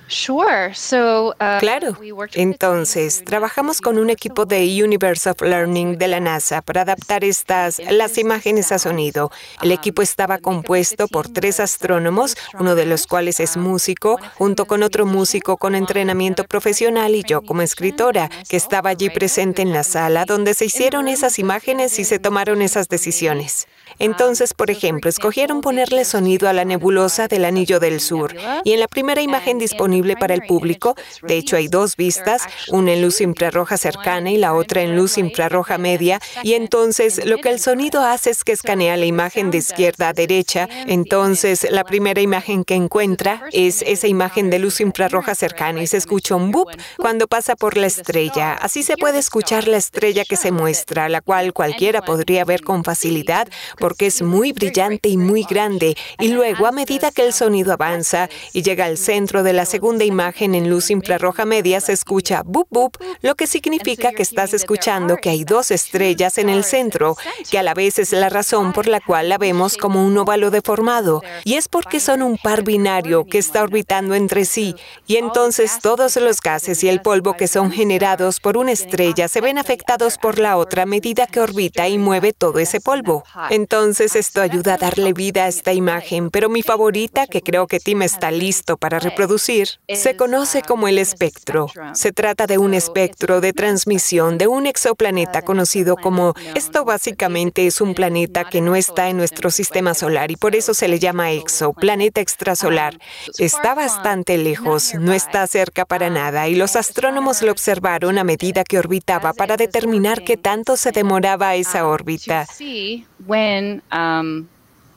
Uh, claro. Entonces, trabajamos con un equipo de Universe of Learning de la NASA para adaptar estas las imágenes a sonido. El equipo estaba compuesto por tres astrónomos, uno de los cuales es músico, junto con otro músico con entrenamiento profesional y yo como escritora, que estaba allí presente en la sala donde se hicieron esas imágenes y se tomaron esas decisiones. Entonces, por ejemplo, escogieron ponerle sonido a la nebulosa del Anillo del Sur y en la primera imagen disponible para el público, de hecho hay dos vistas, una en luz infrarroja cercana y la otra en luz infrarroja media, y entonces lo que el sonido hace es que escanea la imagen de izquierda a derecha, entonces la primera imagen que encuentra es esa imagen de luz infrarroja cercana y se escucha un boop cuando pasa por la estrella. Así se puede escuchar la estrella que se muestra, la cual cualquiera podría ver con facilidad porque es muy brillante y muy grande, y luego a medida que el sonido avanza y llega al centro de la segunda imagen en luz infrarroja media, se escucha boop boop, lo que significa que estás escuchando que hay dos estrellas en el centro, que a la vez es la razón por la cual la vemos como un óvalo deformado, y es porque son un par binario que está orbitando entre sí, y entonces todos los gases y el polvo que son generados por una estrella se ven afectados por la otra a medida que orbita y mueve todo ese polvo. Entonces esto ayuda a darle vida a esta imagen, pero mi favorita, que creo que Tim está listo para reproducir, se conoce como el espectro. Se trata de un espectro de transmisión de un exoplaneta conocido como, esto básicamente es un planeta que no está en nuestro sistema solar y por eso se le llama exo, planeta extrasolar. Está bastante lejos, no está cerca para nada y los astrónomos lo observaron a medida que orbitaba para determinar qué tanto se demoraba esa órbita.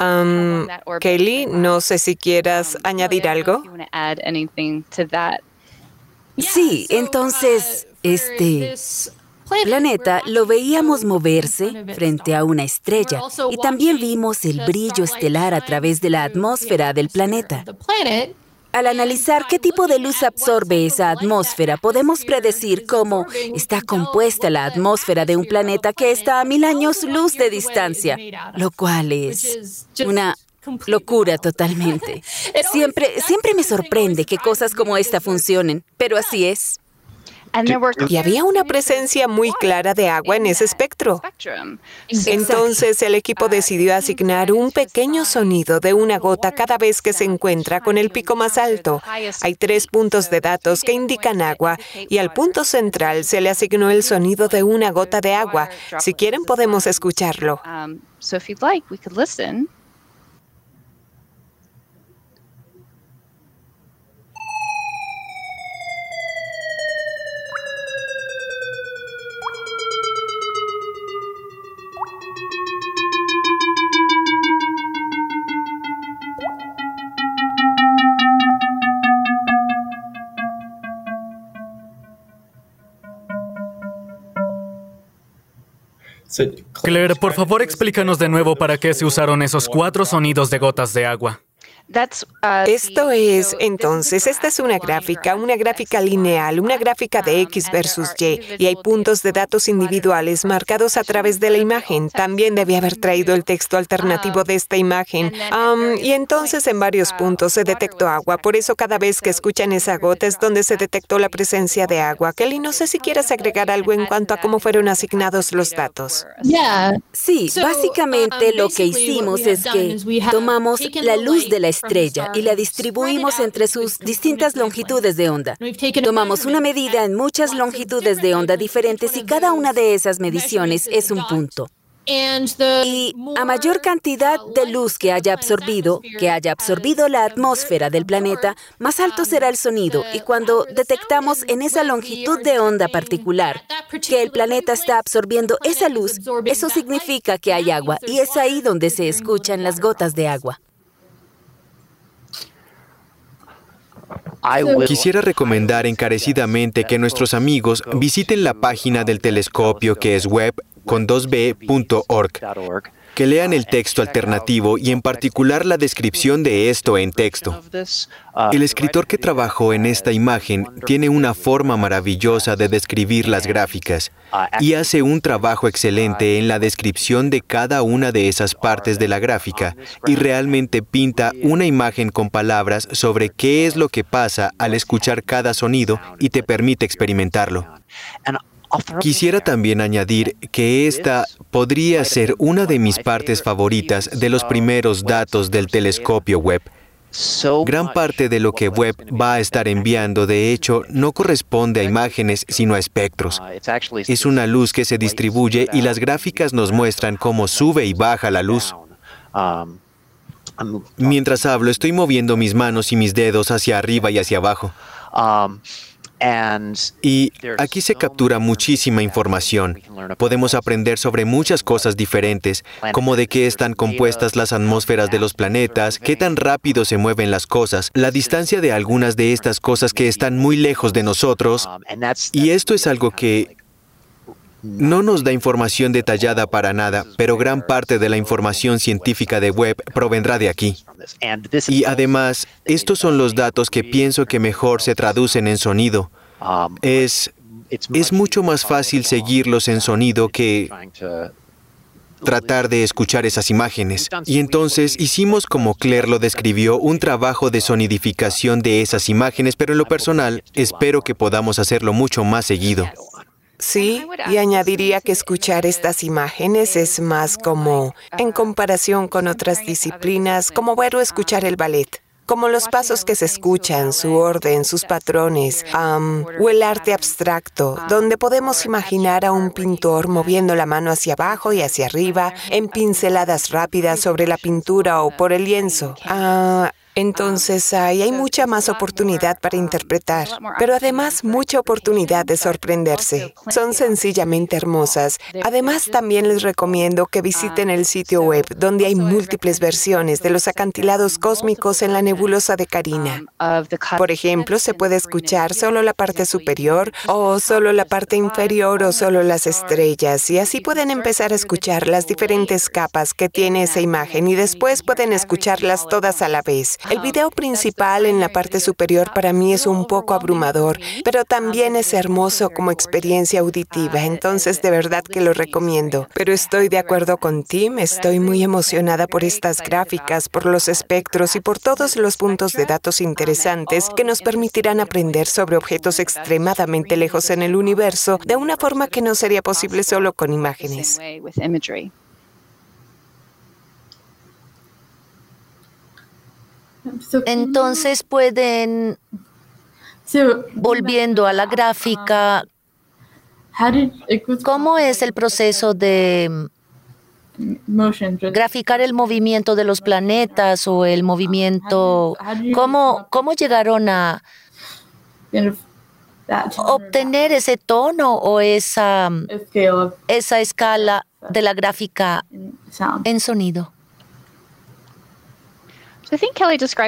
Um, Kelly, no sé si quieras um, añadir algo. Sí, entonces, uh, este planeta lo veíamos moverse frente a una estrella y también vimos el brillo estelar a través de la atmósfera del planeta. Al analizar qué tipo de luz absorbe esa atmósfera, podemos predecir cómo está compuesta la atmósfera de un planeta que está a mil años luz de distancia, lo cual es una locura totalmente. Siempre, siempre me sorprende que cosas como esta funcionen, pero así es. Y había una presencia muy clara de agua en ese espectro. Entonces el equipo decidió asignar un pequeño sonido de una gota cada vez que se encuentra con el pico más alto. Hay tres puntos de datos que indican agua y al punto central se le asignó el sonido de una gota de agua. Si quieren podemos escucharlo. Claire, por favor explícanos de nuevo para qué se usaron esos cuatro sonidos de gotas de agua. Uh, Esto es, entonces, esta es una gráfica, una gráfica lineal, una gráfica de X versus Y, y hay puntos de datos individuales marcados a través de la imagen. También debía haber traído el texto alternativo de esta imagen. y entonces en varios puntos se detectó agua, por eso cada vez que escuchan esa gota es donde se detectó la presencia de agua. Kelly, no sé si quieres agregar algo en cuanto a cómo fueron asignados los datos. Sí, básicamente lo que hicimos es que tomamos la luz de la estrella y la distribuimos entre sus distintas longitudes de onda. Tomamos una medida en muchas longitudes de onda diferentes y cada una de esas mediciones es un punto. Y a mayor cantidad de luz que haya absorbido, que haya absorbido la atmósfera del planeta, más alto será el sonido. Y cuando detectamos en esa longitud de onda particular que el planeta está absorbiendo esa luz, eso significa que hay agua. Y es ahí donde se escuchan las gotas de agua. Quisiera recomendar encarecidamente que nuestros amigos visiten la página del telescopio que es web con 2b.org que lean el texto alternativo y en particular la descripción de esto en texto. El escritor que trabajó en esta imagen tiene una forma maravillosa de describir las gráficas y hace un trabajo excelente en la descripción de cada una de esas partes de la gráfica y realmente pinta una imagen con palabras sobre qué es lo que pasa al escuchar cada sonido y te permite experimentarlo. Quisiera también añadir que esta podría ser una de mis partes favoritas de los primeros datos del telescopio Webb. Gran parte de lo que Webb va a estar enviando, de hecho, no corresponde a imágenes, sino a espectros. Es una luz que se distribuye y las gráficas nos muestran cómo sube y baja la luz. Mientras hablo, estoy moviendo mis manos y mis dedos hacia arriba y hacia abajo. Y aquí se captura muchísima información. Podemos aprender sobre muchas cosas diferentes, como de qué están compuestas las atmósferas de los planetas, qué tan rápido se mueven las cosas, la distancia de algunas de estas cosas que están muy lejos de nosotros. Y esto es algo que no nos da información detallada para nada, pero gran parte de la información científica de Webb provendrá de aquí. Y además, estos son los datos que pienso que mejor se traducen en sonido. Es, es mucho más fácil seguirlos en sonido que tratar de escuchar esas imágenes. Y entonces hicimos como Claire lo describió, un trabajo de sonidificación de esas imágenes, pero en lo personal espero que podamos hacerlo mucho más seguido. Sí, y añadiría que escuchar estas imágenes es más como, en comparación con otras disciplinas, como ver o escuchar el ballet como los pasos que se escuchan, su orden, sus patrones, o el arte abstracto, donde podemos imaginar a un pintor moviendo la mano hacia abajo y hacia arriba en pinceladas rápidas sobre la pintura o por el lienzo. Ah, entonces hay mucha más oportunidad para interpretar, pero además mucha oportunidad de sorprenderse. Son sencillamente hermosas. Además también les recomiendo que visiten el sitio web donde hay múltiples versiones de los acantilados cósmicos en la nebulosa de Carina. Por ejemplo, se puede escuchar solo la parte superior o solo la parte inferior o solo las estrellas y así pueden empezar a escuchar las diferentes capas que tiene esa imagen y después pueden escucharlas todas a la vez. El video principal en la parte superior para mí es un poco abrumador, pero también es hermoso como experiencia auditiva, entonces de verdad que lo recomiendo. Pero estoy de acuerdo con Tim, estoy muy emocionada por estas gráficas, por los espectros y por todos los puntos de datos interesantes que nos permitirán aprender sobre objetos extremadamente lejos en el universo de una forma que no sería posible solo con imágenes. Entonces pueden, volviendo a la gráfica, ¿cómo es el proceso de graficar el movimiento de los planetas o el movimiento? ¿Cómo, cómo llegaron a obtener ese tono o esa, esa escala de la gráfica en sonido?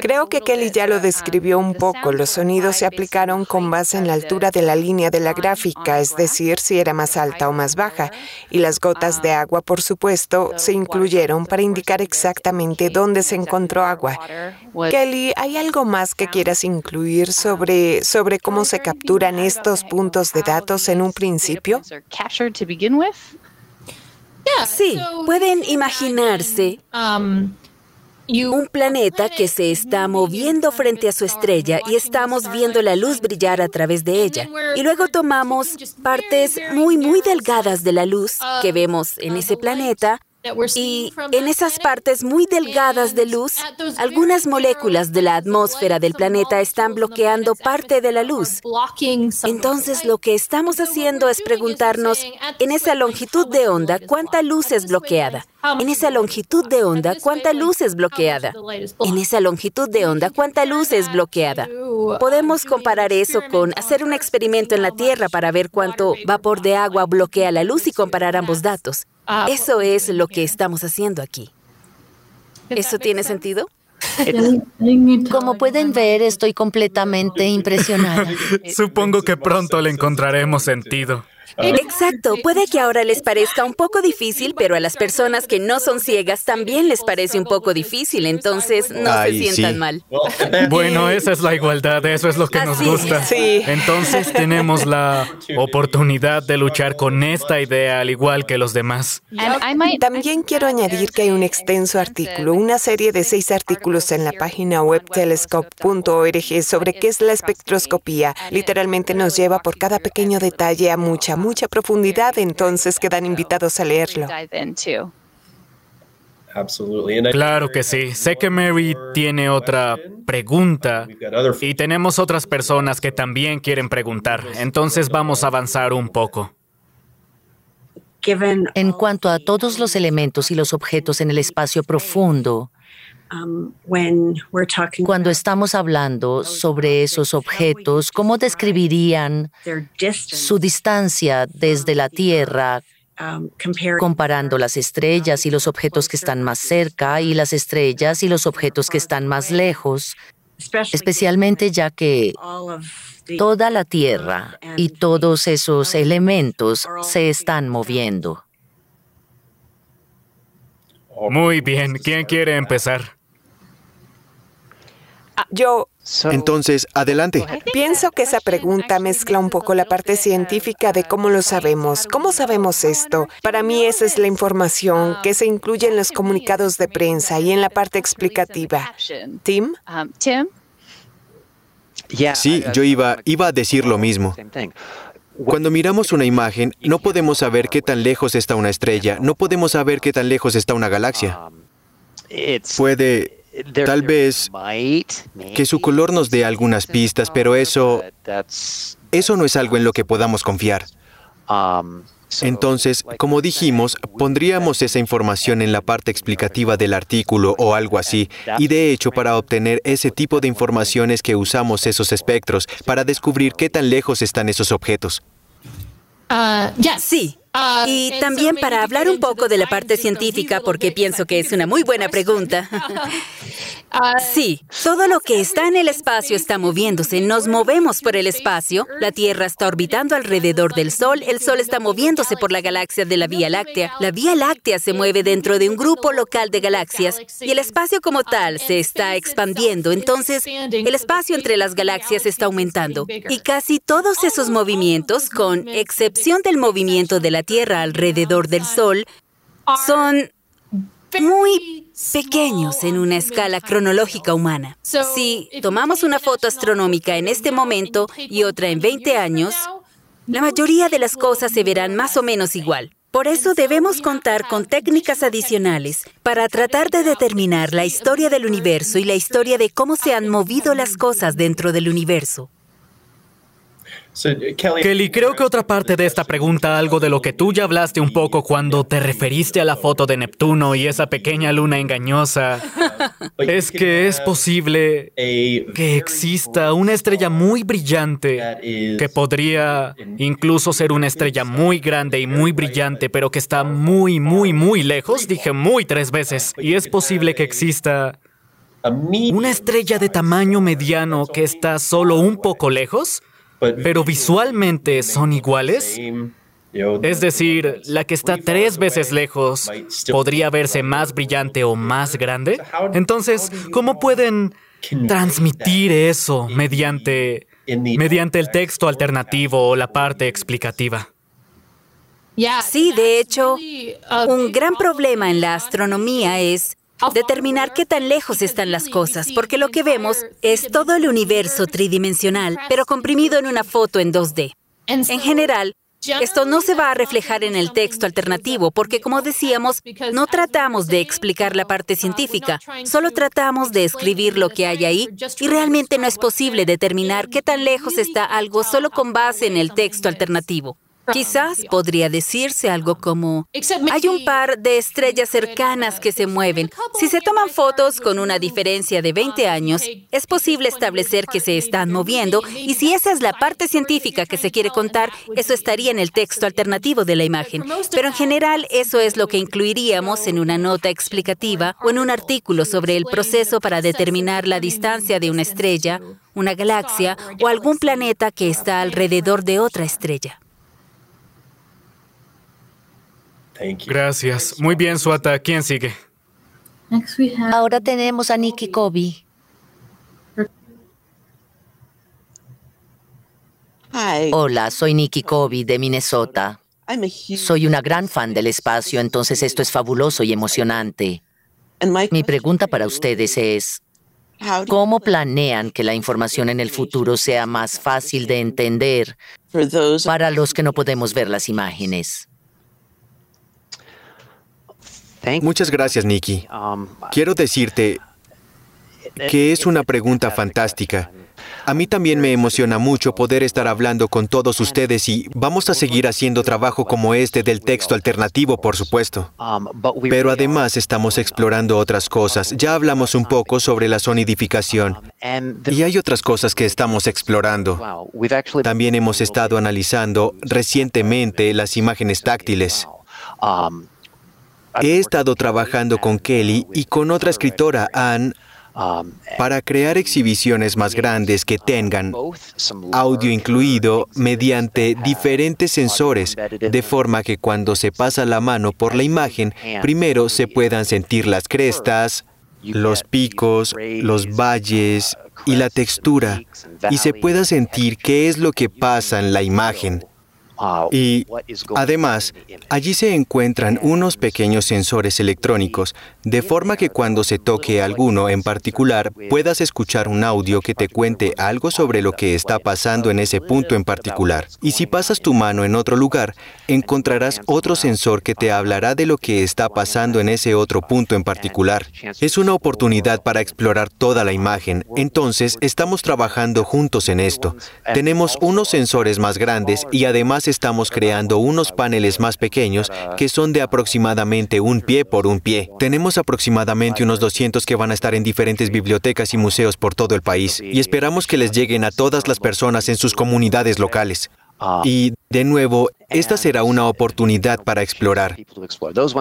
Creo que Kelly ya lo describió un poco. Los sonidos se aplicaron con base en la altura de la línea de la gráfica, es decir, si era más alta o más baja. Y las gotas de agua, por supuesto, se incluyeron para indicar exactamente dónde se encontró agua. Kelly, ¿hay algo más que quieras incluir sobre, sobre cómo se capturan estos puntos de datos en un principio? Sí, pueden imaginarse un planeta que se está moviendo frente a su estrella y estamos viendo la luz brillar a través de ella. Y luego tomamos partes muy, muy delgadas de la luz que vemos en ese planeta Y en esas partes muy delgadas de luz, algunas moléculas de la atmósfera del planeta están bloqueando parte de la luz. Entonces lo que estamos haciendo es preguntarnos, en esa longitud de onda, ¿cuánta luz es bloqueada? En esa longitud de onda, ¿cuánta luz es bloqueada? En esa longitud de onda, ¿cuánta luz es bloqueada? Podemos comparar eso con hacer un experimento en la Tierra para ver cuánto vapor de agua bloquea la luz y comparar ambos datos. Eso es lo que estamos haciendo aquí. ¿Eso tiene sentido? Como pueden ver, estoy completamente impresionada. Supongo que pronto le encontraremos sentido. Exacto, puede que ahora les parezca un poco difícil, pero a las personas que no son ciegas también les parece un poco difícil, entonces no se sientan mal. Bueno, esa es la igualdad, eso es lo que nos gusta. Sí. Entonces tenemos la oportunidad de luchar con esta idea al igual que los demás. También quiero añadir que hay un extenso artículo, una serie de seis artículos en la página web telescope.org sobre qué es la espectroscopía. Literalmente nos lleva por cada pequeño detalle a mucha mucha profundidad, entonces quedan invitados a leerlo. Claro que sí. Sé que Mary tiene otra pregunta y tenemos otras personas que también quieren preguntar. Entonces vamos a avanzar un poco. En cuanto a todos los elementos y los objetos en el espacio profundo, Cuando estamos hablando sobre esos objetos, ¿cómo describirían su distancia desde la Tierra um, comparando las estrellas y los objetos que están más cerca y las estrellas y los objetos que están más lejos, especialmente ya que toda la Tierra y todos esos elementos se están moviendo. Muy bien, ¿quién quiere empezar? Yo entonces, adelante. Pienso que esa pregunta mezcla un poco la parte científica de cómo lo sabemos. ¿Cómo sabemos esto? Para mí esa es la información que se incluye en los comunicados de prensa y en la parte explicativa. Tim? Sí, yo iba, iba a decir lo mismo. Cuando miramos una imagen, no podemos saber qué tan lejos está una estrella, no podemos saber qué tan lejos está una galaxia. Puede Tal vez que su color nos dé algunas pistas, pero eso, eso no es algo en lo que podamos confiar. Um, Entonces, como dijimos, pondríamos esa información en la parte explicativa del artículo o algo así. Y de hecho, para obtener ese tipo de información es que usamos esos espectros para descubrir qué tan lejos están esos objetos. Uh, sí, Ah, y también para hablar un poco de la parte científica, porque pienso que es una muy buena pregunta. Ah, sí, todo lo que está en el espacio está moviéndose. Nos movemos por el espacio. La Tierra está orbitando alrededor del Sol. El Sol está moviéndose por la galaxia de la Vía Láctea. La Vía Láctea se mueve dentro de un grupo local de galaxias y el espacio como tal se está expandiendo. Entonces, el espacio entre las galaxias está aumentando. Y casi todos esos movimientos, con excepción del movimiento de la Tierra alrededor del Sol son muy pequeños en una escala cronológica humana. Si tomamos una foto astronómica en este momento y otra en 20 años, la mayoría de las cosas se verán más o menos igual. Por eso debemos contar con técnicas adicionales para tratar de determinar la historia del universo y la historia de cómo se han movido las cosas dentro del universo. Kelly, creo que otra parte de esta pregunta, algo de lo que tú ya hablaste un poco cuando te referiste a la foto de Neptuno y esa pequeña luna engañosa, es que es posible que exista una estrella muy brillante que podría incluso ser una estrella muy grande y muy brillante, pero que está muy, muy, muy lejos. Dije muy tres veces. Y es posible que exista una estrella de tamaño mediano que está solo un poco lejos pero visualmente son iguales. Es decir, la que está tres veces lejos podría verse más brillante o más grande. Entonces, ¿cómo pueden transmitir eso mediante, mediante el texto alternativo o la parte explicativa? Sí, de hecho, un gran problema en la astronomía es determinar qué tan lejos están las cosas, porque lo que vemos es todo el universo tridimensional, pero comprimido en una foto en 2D. En general, Esto no se va a reflejar en el texto alternativo porque, como decíamos, no tratamos de explicar la parte científica, solo tratamos de escribir lo que hay ahí y realmente no es posible determinar qué tan lejos está algo solo con base en el texto alternativo. Quizás podría decirse algo como, hay un par de estrellas cercanas que se mueven. Si se toman fotos con una diferencia de 20 años, es posible establecer que se están moviendo y si esa es la parte científica que se quiere contar, eso estaría en el texto alternativo de la imagen. Pero en general eso es lo que incluiríamos en una nota explicativa o en un artículo sobre el proceso para determinar la distancia de una estrella, una galaxia o algún planeta que está alrededor de otra estrella. Gracias. Muy bien, Suata. ¿Quién sigue? Ahora tenemos a Nikki Kobe. Hola, soy Nikki Kobe de Minnesota. Soy una gran fan del espacio, entonces esto es fabuloso y emocionante. Mi pregunta para ustedes es, ¿cómo planean que la información en el futuro sea más fácil de entender para los que no podemos ver las imágenes? Muchas gracias, Nikki. Um, Quiero decirte que es una pregunta fantástica. A mí también me emociona mucho poder estar hablando con todos ustedes y vamos a seguir haciendo trabajo como este del texto alternativo, por supuesto. Um, Pero además estamos explorando otras cosas. Ya hablamos un poco sobre la sonidificación y hay otras cosas que estamos explorando. También hemos estado analizando recientemente las imágenes táctiles. He estado trabajando con Kelly y con otra escritora, Anne, para crear exhibiciones más grandes que tengan audio incluido mediante diferentes sensores, de forma que cuando se pasa la mano por la imagen, primero se puedan sentir las crestas, los picos, los valles y la textura, y se pueda sentir qué es lo que pasa en la imagen. Y además, allí se encuentran unos pequeños sensores electrónicos, de forma que cuando se toque alguno en particular puedas escuchar un audio que te cuente algo sobre lo que está pasando en ese punto en particular. Y si pasas tu mano en otro lugar, encontrarás otro sensor que te hablará de lo que está pasando en ese otro punto en particular. Es una oportunidad para explorar toda la imagen, entonces estamos trabajando juntos en esto. Tenemos unos sensores más grandes y además estamos creando unos paneles más pequeños que son de aproximadamente un pie por un pie. Tenemos aproximadamente unos 200 que van a estar en diferentes bibliotecas y museos por todo el país y esperamos que les lleguen a todas las personas en sus comunidades locales. Y de nuevo, esta será una oportunidad para explorar.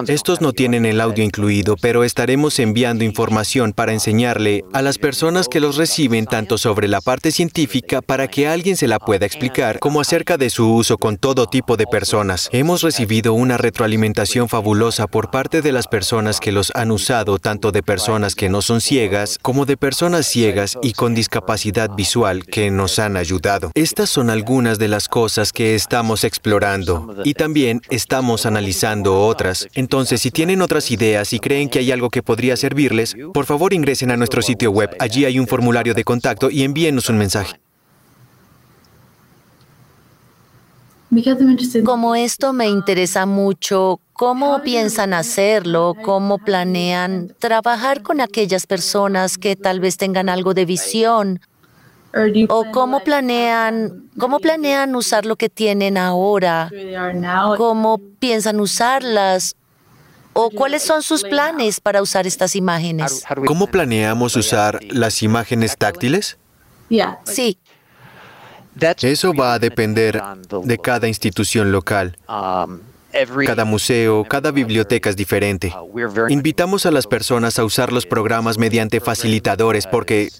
Estos no tienen el audio incluido, pero estaremos enviando información para enseñarle a las personas que los reciben tanto sobre la parte científica para que alguien se la pueda explicar, como acerca de su uso con todo tipo de personas. Hemos recibido una retroalimentación fabulosa por parte de las personas que los han usado, tanto de personas que no son ciegas como de personas ciegas y con discapacidad visual que nos han ayudado. Estas son algunas de las cosas que estamos explorando y también estamos analizando otras. Entonces, si tienen otras ideas y creen que hay algo que podría servirles, por favor ingresen a nuestro sitio web. Allí hay un formulario de contacto y envíenos un mensaje. Como esto me interesa mucho, ¿cómo piensan hacerlo? ¿Cómo planean trabajar con aquellas personas que tal vez tengan algo de visión? ¿O cómo planean, cómo planean usar lo que tienen ahora? ¿Cómo piensan usarlas? ¿O cuáles son sus planes para usar estas imágenes? ¿Cómo planeamos usar las imágenes táctiles? Sí. Eso va a depender de cada institución local. Cada museo, cada biblioteca es diferente. Invitamos a las personas a usar los programas mediante facilitadores porque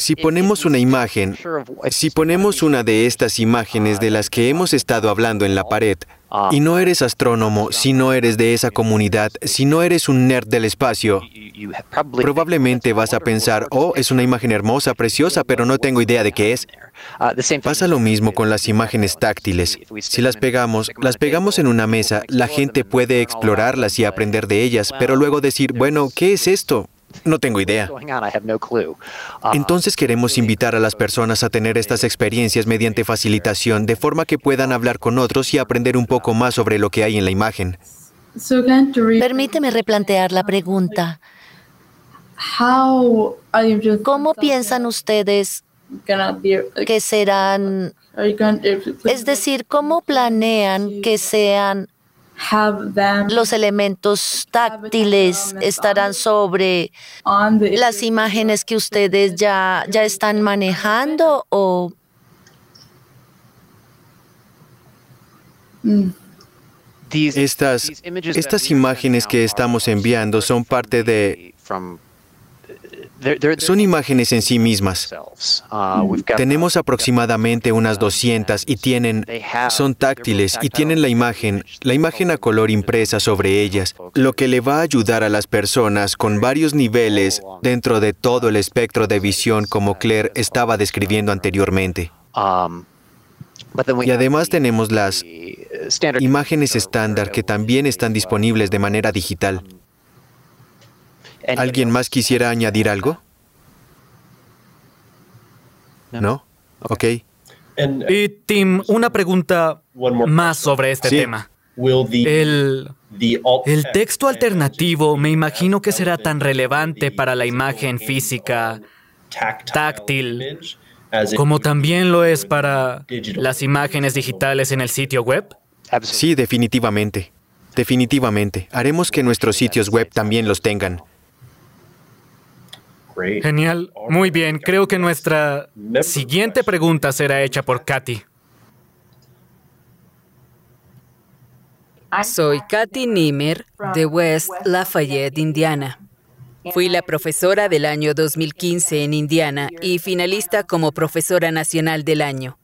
si ponemos una imagen, si ponemos una de estas imágenes de las que hemos estado hablando en la pared, y no eres astrónomo, si no eres de esa comunidad, si no eres un nerd del espacio, probablemente vas a pensar, oh, es una imagen hermosa, preciosa, pero no tengo idea de qué es. Pasa lo mismo con las imágenes táctiles. Si las pegamos, las pegamos en una mesa, la gente puede explorarlas y aprender de ellas, pero luego decir, bueno, ¿qué es esto? No tengo idea. Entonces queremos invitar a las personas a tener estas experiencias mediante facilitación, de forma que puedan hablar con otros y aprender un poco más sobre lo que hay en la imagen. Permíteme replantear la pregunta. ¿Cómo piensan ustedes que serán, es decir, cómo planean que sean los elementos táctiles estarán sobre las imágenes que ustedes ya, ya están manejando o estas, estas imágenes que estamos enviando son parte de son imágenes en sí mismas. Uh, Tenemos aproximadamente unas 200 y tienen, son táctiles y tienen la imagen, la imagen a color impresa sobre ellas, lo que le va a ayudar a las personas con varios niveles dentro de todo el espectro de visión como Claire estaba describiendo anteriormente. Um, y además tenemos las imágenes estándar que también están disponibles de manera digital. ¿Alguien más quisiera añadir algo? ¿No? Ok. Y Tim, una pregunta más sobre este tema. El, el texto alternativo me imagino que será tan relevante para la imagen física táctil como también lo es para las imágenes digitales en el sitio web. Sí, definitivamente. Definitivamente. Haremos que nuestros sitios web también los tengan. Genial. Muy bien. Creo que nuestra siguiente pregunta será hecha por Katy. Soy Katy Nimmer de West Lafayette, Indiana. Fui la profesora del año 2015 en Indiana y finalista como profesora nacional del año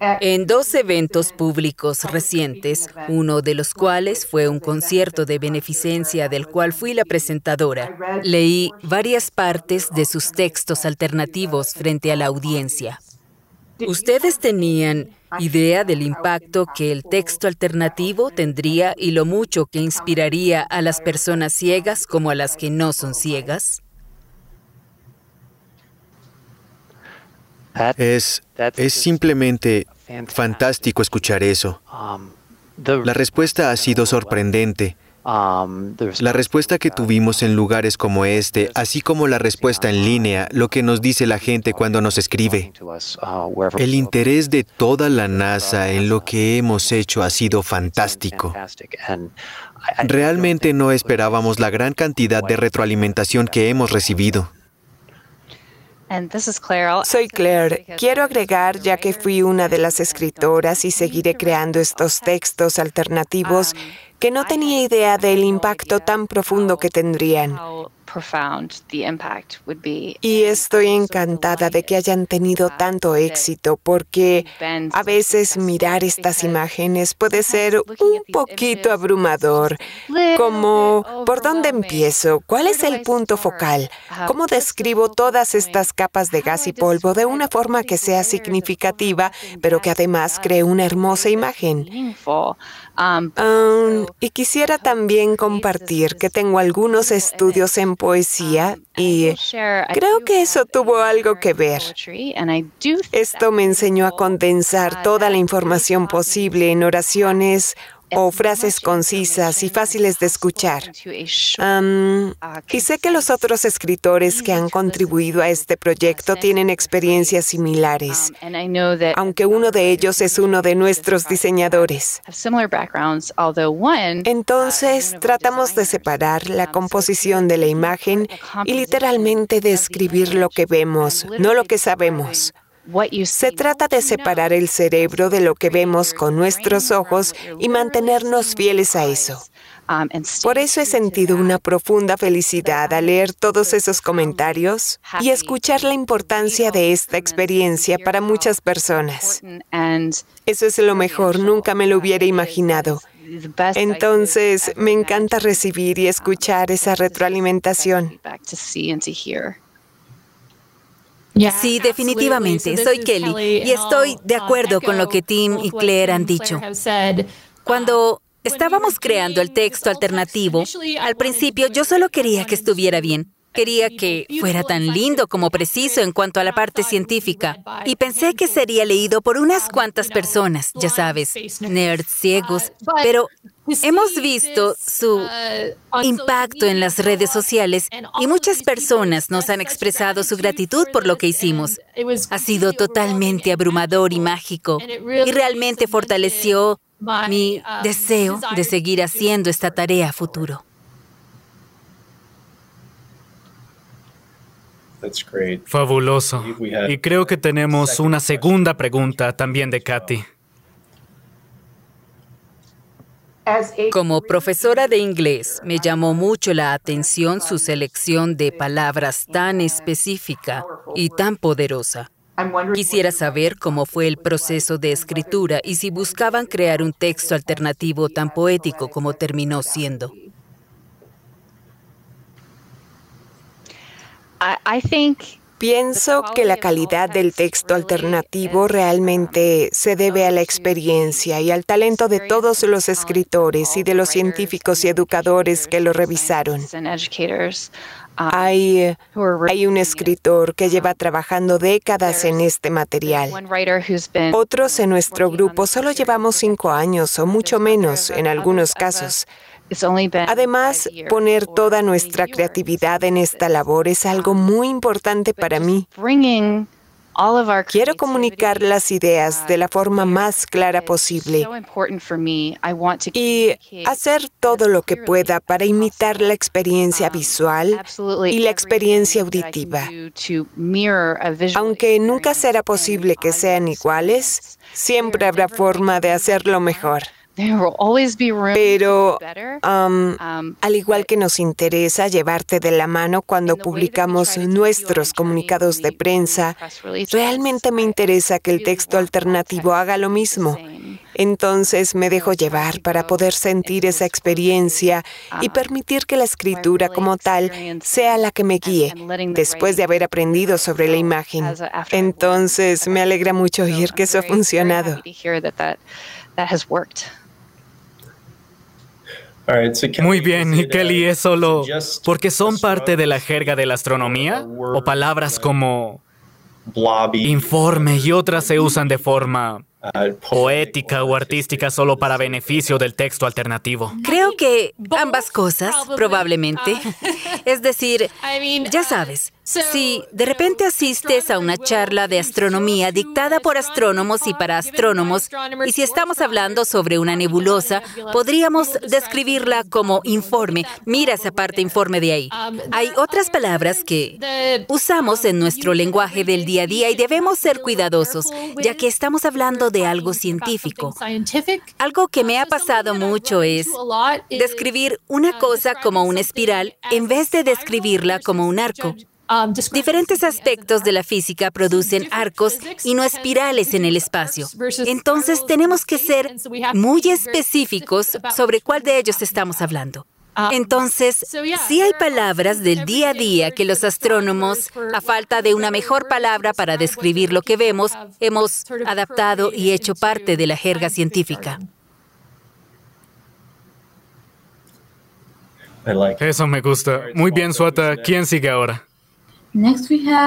en dos eventos públicos recientes, uno de los cuales fue un concierto de beneficencia del cual fui la presentadora. Leí varias partes de sus textos alternativos frente a la audiencia. ¿Ustedes tenían idea del impacto que el texto alternativo tendría y lo mucho que inspiraría a las personas ciegas como a las que no son ciegas? Es, es simplemente fantástico escuchar eso. La respuesta ha sido sorprendente. La respuesta que tuvimos en lugares como este, así como la respuesta en línea, lo que nos dice la gente cuando nos escribe. El interés de toda la NASA en lo que hemos hecho ha sido fantástico. Realmente no esperábamos la gran cantidad de retroalimentación que hemos recibido. Soy Claire. Quiero agregar, ya que fui una de las escritoras y seguiré creando estos textos alternativos, um, que no tenía idea del impacto tan profundo que tendrían. Y estoy encantada de que hayan tenido tanto éxito porque a veces mirar estas imágenes puede ser un poquito abrumador, como ¿por dónde empiezo? ¿Cuál es el punto focal? ¿Cómo describo todas estas capas de gas y polvo de una forma que sea significativa, pero que además cree una hermosa imagen? Um, um, y quisiera también compartir que tengo algunos estudios en poesía um, y creo que eso tuvo algo que ver. Esto me enseñó a condensar toda la información posible en oraciones o frases concisas y fáciles de escuchar. y sé que los otros escritores que han contribuido a este proyecto tienen experiencias similares, aunque uno de ellos es uno de nuestros diseñadores. Entonces, tratamos de separar la composición de la imagen y literalmente describir lo que vemos, no lo que sabemos. Se trata de separar el cerebro de lo que vemos con nuestros ojos y mantenernos fieles a eso. Um, Por eso he sentido una profunda felicidad al leer todos esos comentarios y escuchar la importancia de esta experiencia para muchas personas. Eso es lo mejor, nunca me lo hubiera imaginado. Entonces, me encanta recibir y escuchar esa retroalimentación. Sí, definitivamente. Soy Kelly y estoy de acuerdo con lo que Tim y Claire han dicho. Cuando estábamos creando el texto alternativo, al principio yo solo quería que estuviera bien. Quería que fuera tan lindo como preciso en cuanto a la parte científica. Y pensé que sería leído por unas cuantas personas, ya sabes, nerds ciegos. Pero hemos visto su impacto en las redes sociales y muchas personas nos han expresado su gratitud por lo que hicimos. Ha sido totalmente abrumador y mágico y realmente fortaleció mi deseo de seguir haciendo esta tarea a futuro. Fabuloso. Y creo que tenemos una segunda pregunta también de Katy. Como profesora de inglés, me llamó mucho la atención su selección de palabras tan específica y tan poderosa. Quisiera saber cómo fue el proceso de escritura y si buscaban crear un texto alternativo tan poético como terminó siendo. Pienso que la calidad del texto alternativo realmente se debe a la experiencia y al talento de todos los escritores y de los científicos y educadores que lo revisaron. Hay, hay, un escritor que lleva trabajando décadas en este material. Otros en nuestro grupo solo llevamos cinco años o mucho menos en algunos casos. Además, poner toda nuestra creatividad en esta labor es algo muy importante para mí. Quiero comunicar las ideas de la forma más clara posible y hacer todo lo que pueda para imitar la experiencia visual y la experiencia auditiva. Aunque nunca será posible que sean iguales, siempre habrá forma de hacerlo mejor. Pero um, um, al igual que nos interesa llevarte de la mano cuando publicamos nuestros comunicados de prensa, realmente me interesa que el texto alternativo haga lo mismo. Entonces me dejo llevar para poder sentir esa experiencia y um, permitir que la escritura como tal sea la que me guíe después de haber aprendido sobre la imagen. Entonces me alegra mucho oír que eso ha funcionado. Muy bien, Kelly, ¿es solo porque son parte de la jerga de la astronomía? ¿O palabras como informe y otras se usan de forma poética o artística solo para beneficio del texto alternativo? Creo que ambas cosas, probablemente. Es decir, ya sabes, si de repente asistes a una charla de astronomía dictada por astrónomos y para astrónomos, y si estamos hablando sobre una nebulosa, podríamos describirla como informe. Mira esa parte informe de ahí. Hay otras palabras que usamos en nuestro lenguaje del día a día y debemos ser cuidadosos, ya que estamos hablando de algo científico. Algo que me ha pasado mucho es describir una cosa como una espiral en vez de describirla como un arco. Um, Diferentes aspectos de la física producen arcos y no espirales en el espacio. Entonces tenemos que ser muy específicos sobre cuál de ellos estamos hablando. Um, Entonces, sí hay palabras del día a día que los astrónomos, a falta de una mejor palabra para describir lo que vemos, hemos adaptado y hecho parte de la jerga científica. Eso me gusta. Muy bien, Suata. ¿Quién sigue ahora?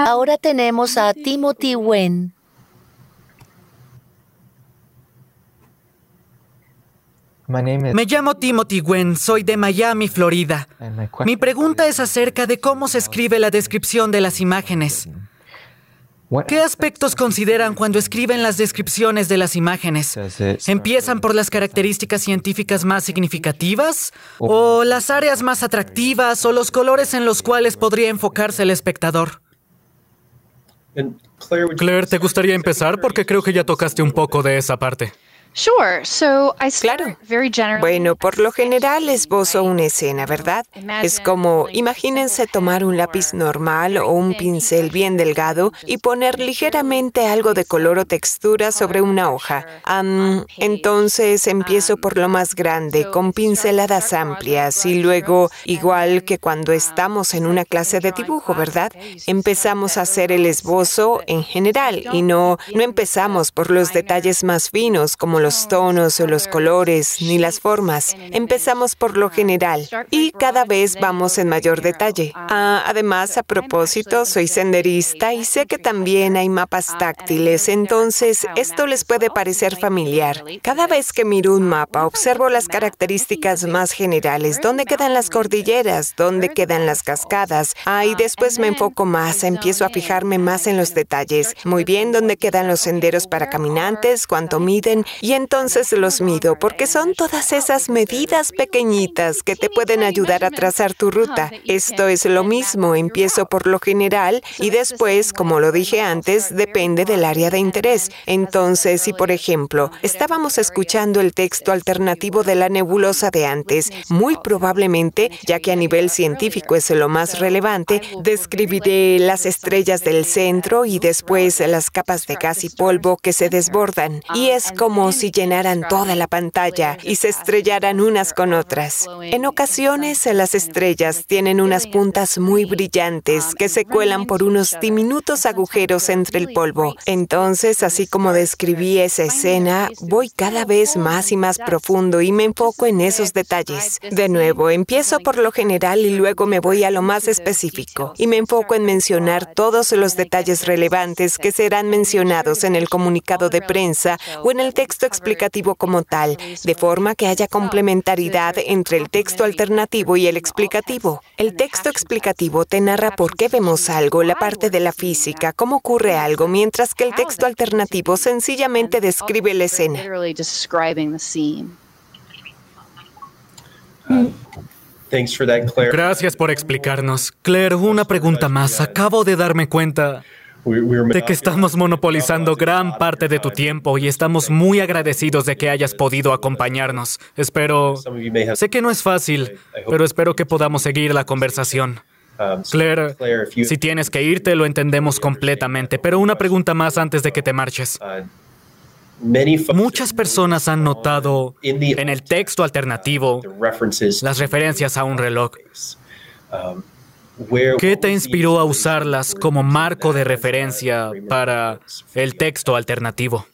Ahora tenemos a Timothy Wen. Me llamo Timothy Wen, soy de Miami, Florida. Mi pregunta es acerca de cómo se escribe la descripción de las imágenes. ¿Qué aspectos consideran cuando escriben las descripciones de las imágenes? ¿Empiezan por las características científicas más significativas? ¿O las áreas más atractivas? ¿O los colores en los cuales podría enfocarse el espectador? Claire, ¿te gustaría empezar? Porque creo que ya tocaste un poco de esa parte. Claro. Bueno, por lo general esbozo una escena, ¿verdad? Es como, imagínense tomar un lápiz normal o un pincel bien delgado y poner ligeramente algo de color o textura sobre una hoja. entonces empiezo por lo más grande, con pinceladas amplias y luego, igual que cuando estamos en una clase de dibujo, ¿verdad? Empezamos a hacer el esbozo en general y no, no empezamos por los detalles más finos como los tonos o los colores ni las formas. Empezamos por lo general y cada vez vamos en mayor detalle. Ah, además, a propósito, soy senderista y sé que también hay mapas táctiles, entonces esto les puede parecer familiar. Cada vez que miro un mapa, observo las características más generales, dónde quedan las cordilleras, dónde quedan las cascadas. Ah, y después me enfoco más, empiezo a fijarme más en los detalles. Muy bien, dónde quedan los senderos para caminantes, cuánto miden, entonces los mido, porque son todas esas medidas pequeñitas que te pueden ayudar a trazar tu ruta. Esto es lo mismo, empiezo por lo general y después, como lo dije antes, depende del área de interés. Entonces, si por ejemplo, estábamos escuchando el texto alternativo de la nebulosa de antes, muy probablemente, ya que a nivel científico es lo más relevante, describiré las estrellas del centro y después las capas de gas y polvo que se desbordan. Y es como si llenaran toda la pantalla y se estrellaran unas con otras. En ocasiones, las estrellas tienen unas puntas muy brillantes que se cuelan por unos diminutos agujeros entre el polvo. Entonces, así como describí esa escena, voy cada vez más y más profundo y me enfoco en esos detalles. De nuevo, empiezo por lo general y luego me voy a lo más específico y me enfoco en mencionar todos los detalles relevantes que serán mencionados en el comunicado de prensa o en el texto explicativo como tal, de forma que haya complementariedad entre el texto alternativo y el explicativo. El texto explicativo te narra por qué vemos algo, la parte de la física, cómo ocurre algo, mientras que el texto alternativo sencillamente describe la escena. Gracias por explicarnos. Claire, una pregunta más. Acabo de darme cuenta de que estamos monopolizando gran parte de tu tiempo y estamos muy agradecidos de que hayas podido acompañarnos. Espero... Sé que no es fácil, pero espero que podamos seguir la conversación. Um, Claire, si tienes que irte, lo entendemos completamente, pero una pregunta más antes de que te marches. Uh, Muchas personas han notado en el texto alternativo las referencias a un reloj. ¿Qué te inspiró a usarlas como marco de referencia para el texto alternativo?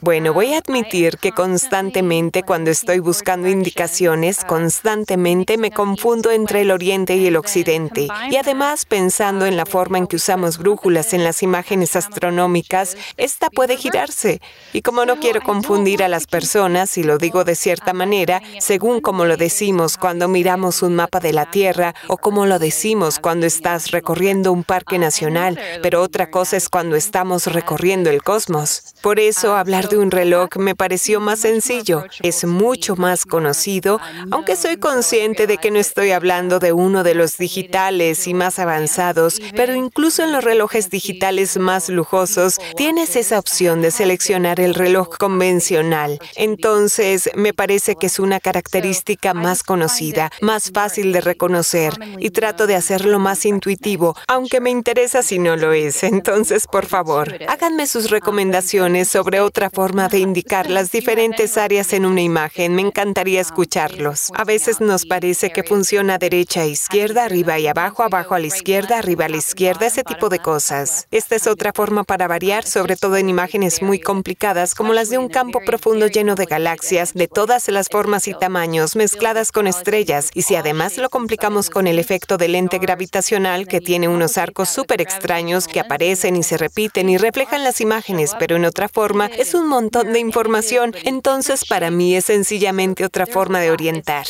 Bueno, voy a admitir que constantemente cuando estoy buscando indicaciones, constantemente me confundo entre el oriente y el occidente. Y además, pensando en la forma en que usamos brújulas en las imágenes astronómicas, esta puede girarse. Y como no quiero confundir a las personas, y lo digo de cierta manera, según como lo decimos cuando miramos un mapa de la Tierra o como lo decimos cuando estás recorriendo un parque nacional, pero otra cosa es cuando estamos recorriendo el cosmos. Por eso hablar de un reloj me pareció más sencillo. Es mucho más conocido, aunque soy consciente de que no estoy hablando de uno de los digitales y más avanzados, pero incluso en los relojes digitales más lujosos tienes esa opción de seleccionar el reloj convencional. Entonces, me parece que es una característica más conocida, más fácil de reconocer y trato de hacerlo más intuitivo, aunque me interesa si no lo es. Entonces, por favor, háganme sus recomendaciones sobre otra forma de indicar las diferentes áreas en una imagen. Me encantaría escucharlos. A veces nos parece que funciona derecha a izquierda, arriba y abajo, abajo a la izquierda, arriba a la izquierda, ese tipo de cosas. Esta es otra forma para variar, sobre todo en imágenes muy complicadas como las de un campo profundo lleno de galaxias de todas las formas y tamaños mezcladas con estrellas. Y si además lo complicamos con el efecto de lente gravitacional que tiene unos arcos súper extraños que aparecen y se repiten y reflejan las imágenes, pero en otra forma, es un montón de información. Entonces, para mí es sencillamente otra forma de orientar.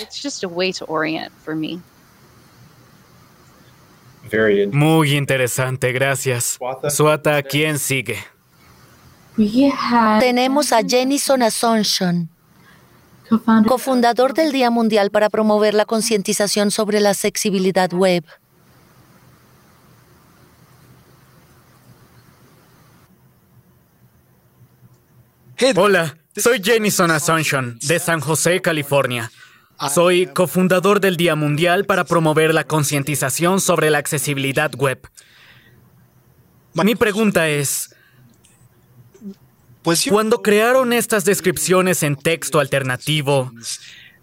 Muy interesante, gracias. Suata, ¿quién sigue? Tenemos a Jenison Assumption, cofundador del Día Mundial para promover la concientización sobre la accesibilidad web. Hola, soy Jenison Assumption, de San José, California. Soy cofundador del Día Mundial para promover la concientización sobre la accesibilidad web. Mi pregunta es, pues cuando crearon estas descripciones en texto alternativo,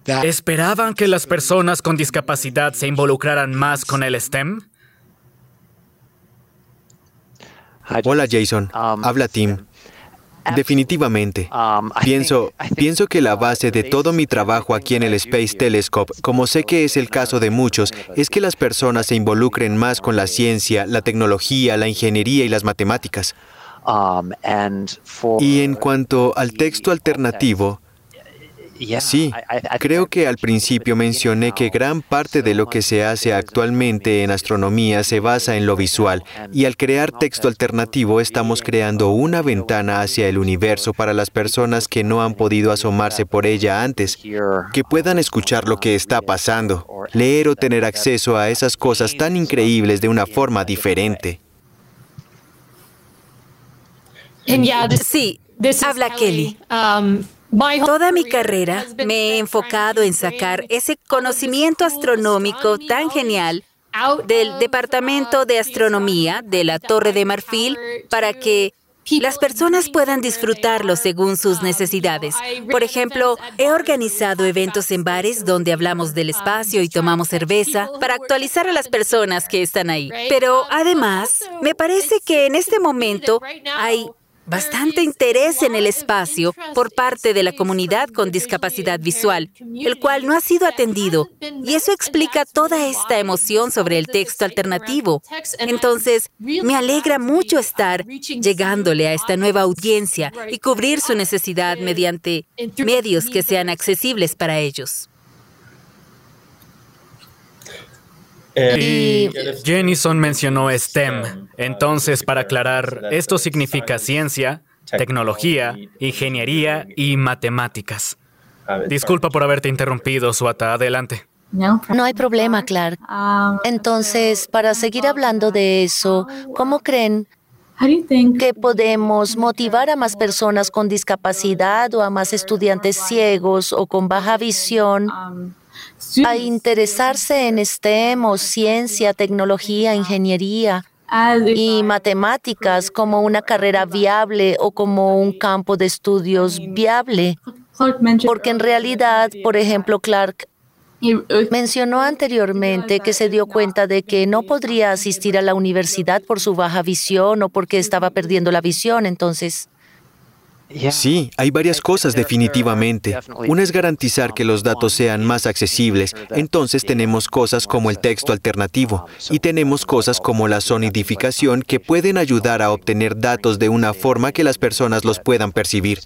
¿esperaban que las personas con discapacidad se involucraran más con el STEM? Hola Jason, habla Tim. Definitivamente. Um, pienso, pienso que la base de todo mi trabajo aquí en el Space Telescope, como sé que es el caso de muchos, es que las personas se involucren más con la ciencia, la tecnología, la ingeniería y las matemáticas. Um, y en cuanto al texto alternativo, Sí, creo que al principio mencioné que gran parte de lo que se hace actualmente en astronomía se basa en lo visual y al crear texto alternativo estamos creando una ventana hacia el universo para las personas que no han podido asomarse por ella antes, que puedan escuchar lo que está pasando, leer o tener acceso a esas cosas tan increíbles de una forma diferente. Sí, habla Kelly. Um, Toda mi carrera me he enfocado en sacar ese conocimiento astronómico tan genial del Departamento de Astronomía de la Torre de Marfil para que las personas puedan disfrutarlo según sus necesidades. Por ejemplo, he organizado eventos en bares donde hablamos del espacio y tomamos cerveza para actualizar a las personas que están ahí. Pero además, me parece que en este momento hay bastante interés en el espacio por parte de la comunidad con discapacidad visual, el cual no ha sido atendido. Y eso explica toda esta emoción sobre el texto alternativo. Entonces, me alegra mucho estar llegándole a esta nueva audiencia y cubrir su necesidad mediante medios que sean accesibles para ellos. Eh, y Jennison mencionó STEM. Entonces, para aclarar, esto significa ciencia, tecnología, ingeniería y matemáticas. Disculpa por haberte interrumpido, Suata. Adelante. No hay problema, Clark. Entonces, para seguir hablando de eso, ¿cómo creen que podemos motivar a más personas con discapacidad o a más estudiantes ciegos o con baja visión a interesarse en STEM o ciencia, tecnología, ingeniería y matemáticas como una carrera viable o como un campo de estudios viable. Porque en realidad, por ejemplo, Clark mencionó anteriormente que se dio cuenta de que no podría asistir a la universidad por su baja visión o porque estaba perdiendo la visión. Entonces, Sí, hay varias cosas definitivamente. Una es garantizar que los datos sean más accesibles. Entonces tenemos cosas como el texto alternativo y tenemos cosas como la sonidificación que pueden ayudar a obtener datos de una forma que las personas los puedan percibir.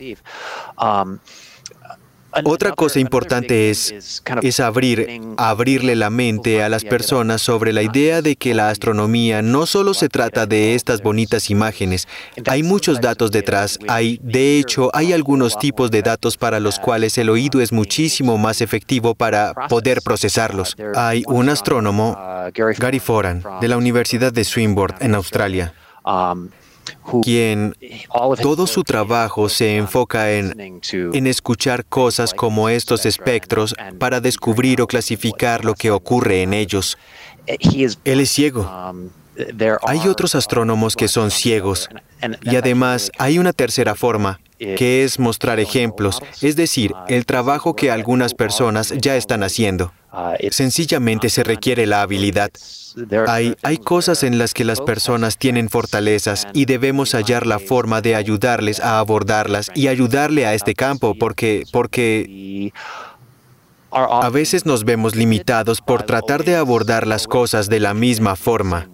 Otra cosa importante es, es abrir, abrirle la mente a las personas sobre la idea de que la astronomía no solo se trata de estas bonitas imágenes. Hay muchos datos detrás. Hay, de hecho, hay algunos tipos de datos para los cuales el oído es muchísimo más efectivo para poder procesarlos. Hay un astrónomo, Gary Foran, de la Universidad de Swinburne en Australia quien todo su trabajo se enfoca en, en escuchar cosas como estos espectros para descubrir o clasificar lo que ocurre en ellos. Él es ciego. Hay otros astrónomos que son ciegos y además hay una tercera forma, que es mostrar ejemplos, es decir, el trabajo que algunas personas ya están haciendo. Sencillamente se requiere la habilidad. Hay, hay cosas en las que las personas tienen fortalezas y debemos hallar la forma de ayudarles a abordarlas y ayudarle a este campo porque, porque a veces nos vemos limitados por tratar de abordar las cosas de la misma forma.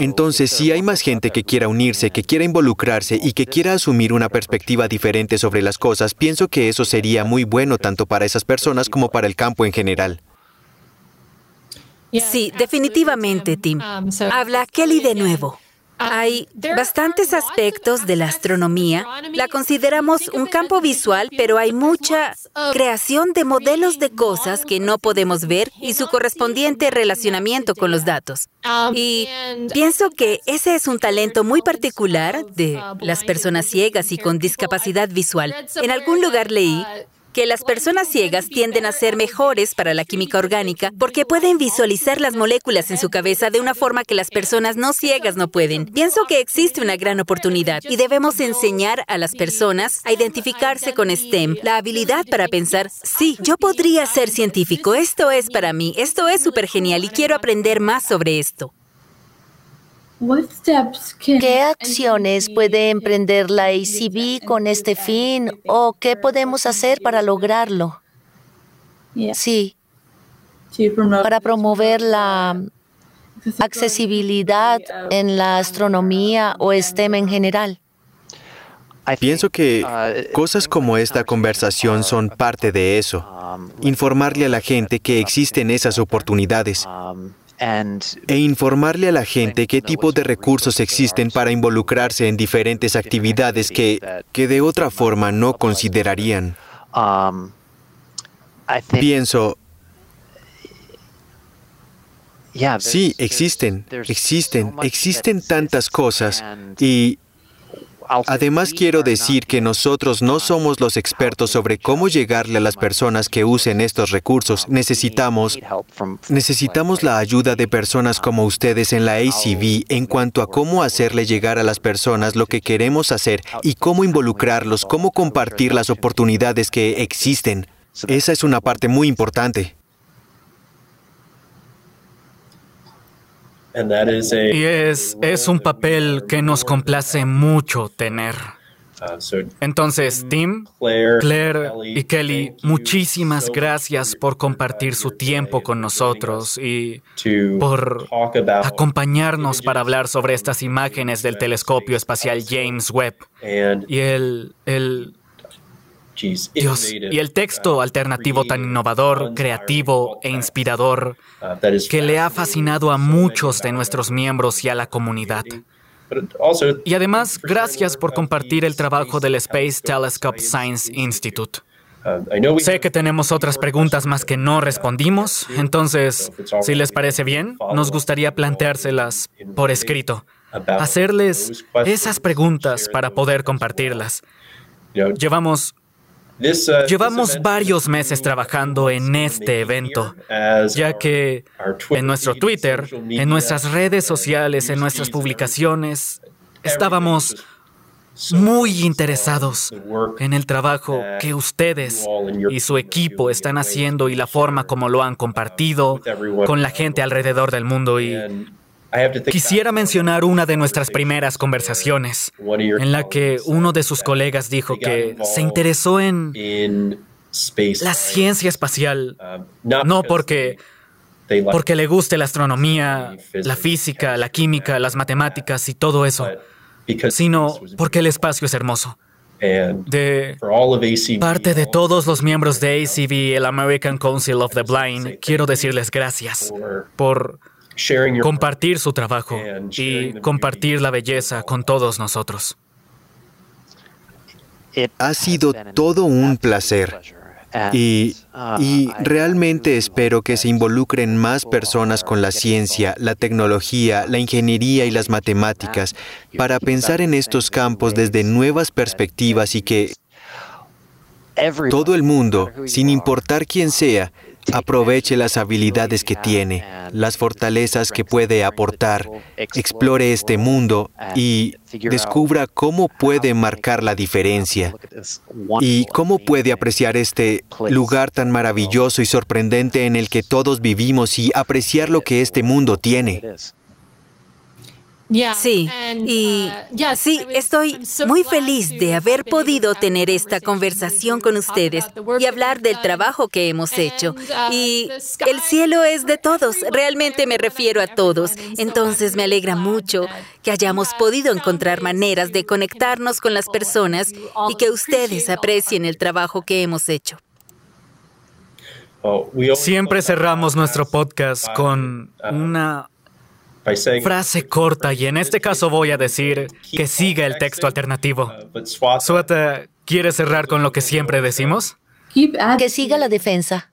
Entonces, si hay más gente que quiera unirse, que quiera involucrarse y que quiera asumir una perspectiva diferente sobre las cosas, pienso que eso sería muy bueno tanto para esas personas como para el campo en general. Sí, definitivamente, Tim. Um, Habla Kelly de nuevo. Hay bastantes aspectos de la astronomía. La consideramos un campo visual, pero hay mucha creación de modelos de cosas que no podemos ver y su correspondiente relacionamiento con los datos. Y pienso que ese es un talento muy particular de las personas ciegas y con discapacidad visual. En algún lugar leí que las personas ciegas tienden a ser mejores para la química orgánica porque pueden visualizar las moléculas en su cabeza de una forma que las personas no ciegas no pueden. Pienso que existe una gran oportunidad y debemos enseñar a las personas a identificarse con STEM, la habilidad para pensar, sí, yo podría ser científico, esto es para mí, esto es súper genial y quiero aprender más sobre esto. ¿Qué acciones puede emprender la ACB con este fin o qué podemos hacer para lograrlo? Sí, para promover la accesibilidad en la astronomía o STEM en general. Pienso que cosas como esta conversación son parte de eso. Informarle a la gente que existen esas oportunidades e informarle a la gente qué tipo de recursos existen para involucrarse en diferentes actividades que, que de otra forma no considerarían. Pienso, sí, existen, existen, existen tantas cosas y Además, quiero decir que nosotros no somos los expertos sobre cómo llegarle a las personas que usen estos recursos. Necesitamos, necesitamos la ayuda de personas como ustedes en la ACB en cuanto a cómo hacerle llegar a las personas lo que queremos hacer y cómo involucrarlos, cómo compartir las oportunidades que existen. Esa es una parte muy importante. Y es, es un papel que nos complace mucho tener. Uh, Entonces, Tim, Claire y Kelly, muchísimas gracias por compartir su tiempo con nosotros y por acompañarnos para hablar sobre estas imágenes del telescopio espacial James Webb. Y el, el Dios, y el texto alternativo tan innovador, creativo e inspirador que le ha fascinado a muchos de nuestros miembros y a la comunidad. Y además, gracias por compartir el trabajo del Space Telescope Science Institute. Sé que tenemos otras preguntas más que no respondimos, entonces, si les parece bien, nos gustaría planteárselas por escrito, hacerles esas preguntas para poder compartirlas. Llevamos Uh, Llevamos varios meses trabajando en este evento, ya que en nuestro Twitter, en nuestras redes sociales, en nuestras publicaciones, estábamos muy interesados en el trabajo que ustedes y su equipo están haciendo y la forma como lo han compartido con la gente alrededor del mundo y Quisiera mencionar una de nuestras primeras conversaciones, en la que uno de sus colegas dijo que se interesó en la ciencia espacial, no porque, porque le guste la astronomía, la física, la química, las matemáticas y todo eso, sino porque el espacio es hermoso. De parte de todos los miembros de ACB, el American Council of the Blind, quiero decirles gracias por compartir su trabajo y compartir la belleza con todos nosotros. Ha sido todo un placer. Y, y, realmente espero que se involucren más personas con la ciencia, la tecnología, la ingeniería y las matemáticas para pensar en estos campos desde nuevas perspectivas y que todo el mundo, sin importar quién sea, aproveche las habilidades que tiene, las fortalezas que puede aportar, explore este mundo y descubra cómo puede marcar la diferencia y cómo puede apreciar este lugar tan maravilloso y sorprendente en el que todos vivimos y apreciar lo que este mundo tiene. Sí, y uh, sí, estoy muy feliz de haber podido tener esta conversación con ustedes y hablar del trabajo que hemos hecho. Uh, y el cielo es de todos, realmente me refiero a todos. Entonces me alegra mucho que hayamos podido encontrar maneras de conectarnos con las personas y que ustedes aprecien el trabajo que hemos hecho. Siempre cerramos nuestro podcast con una frase corta y en este caso voy a decir que siga el texto alternativo. Suata, ¿quieres cerrar con lo que siempre decimos? Que siga la defensa.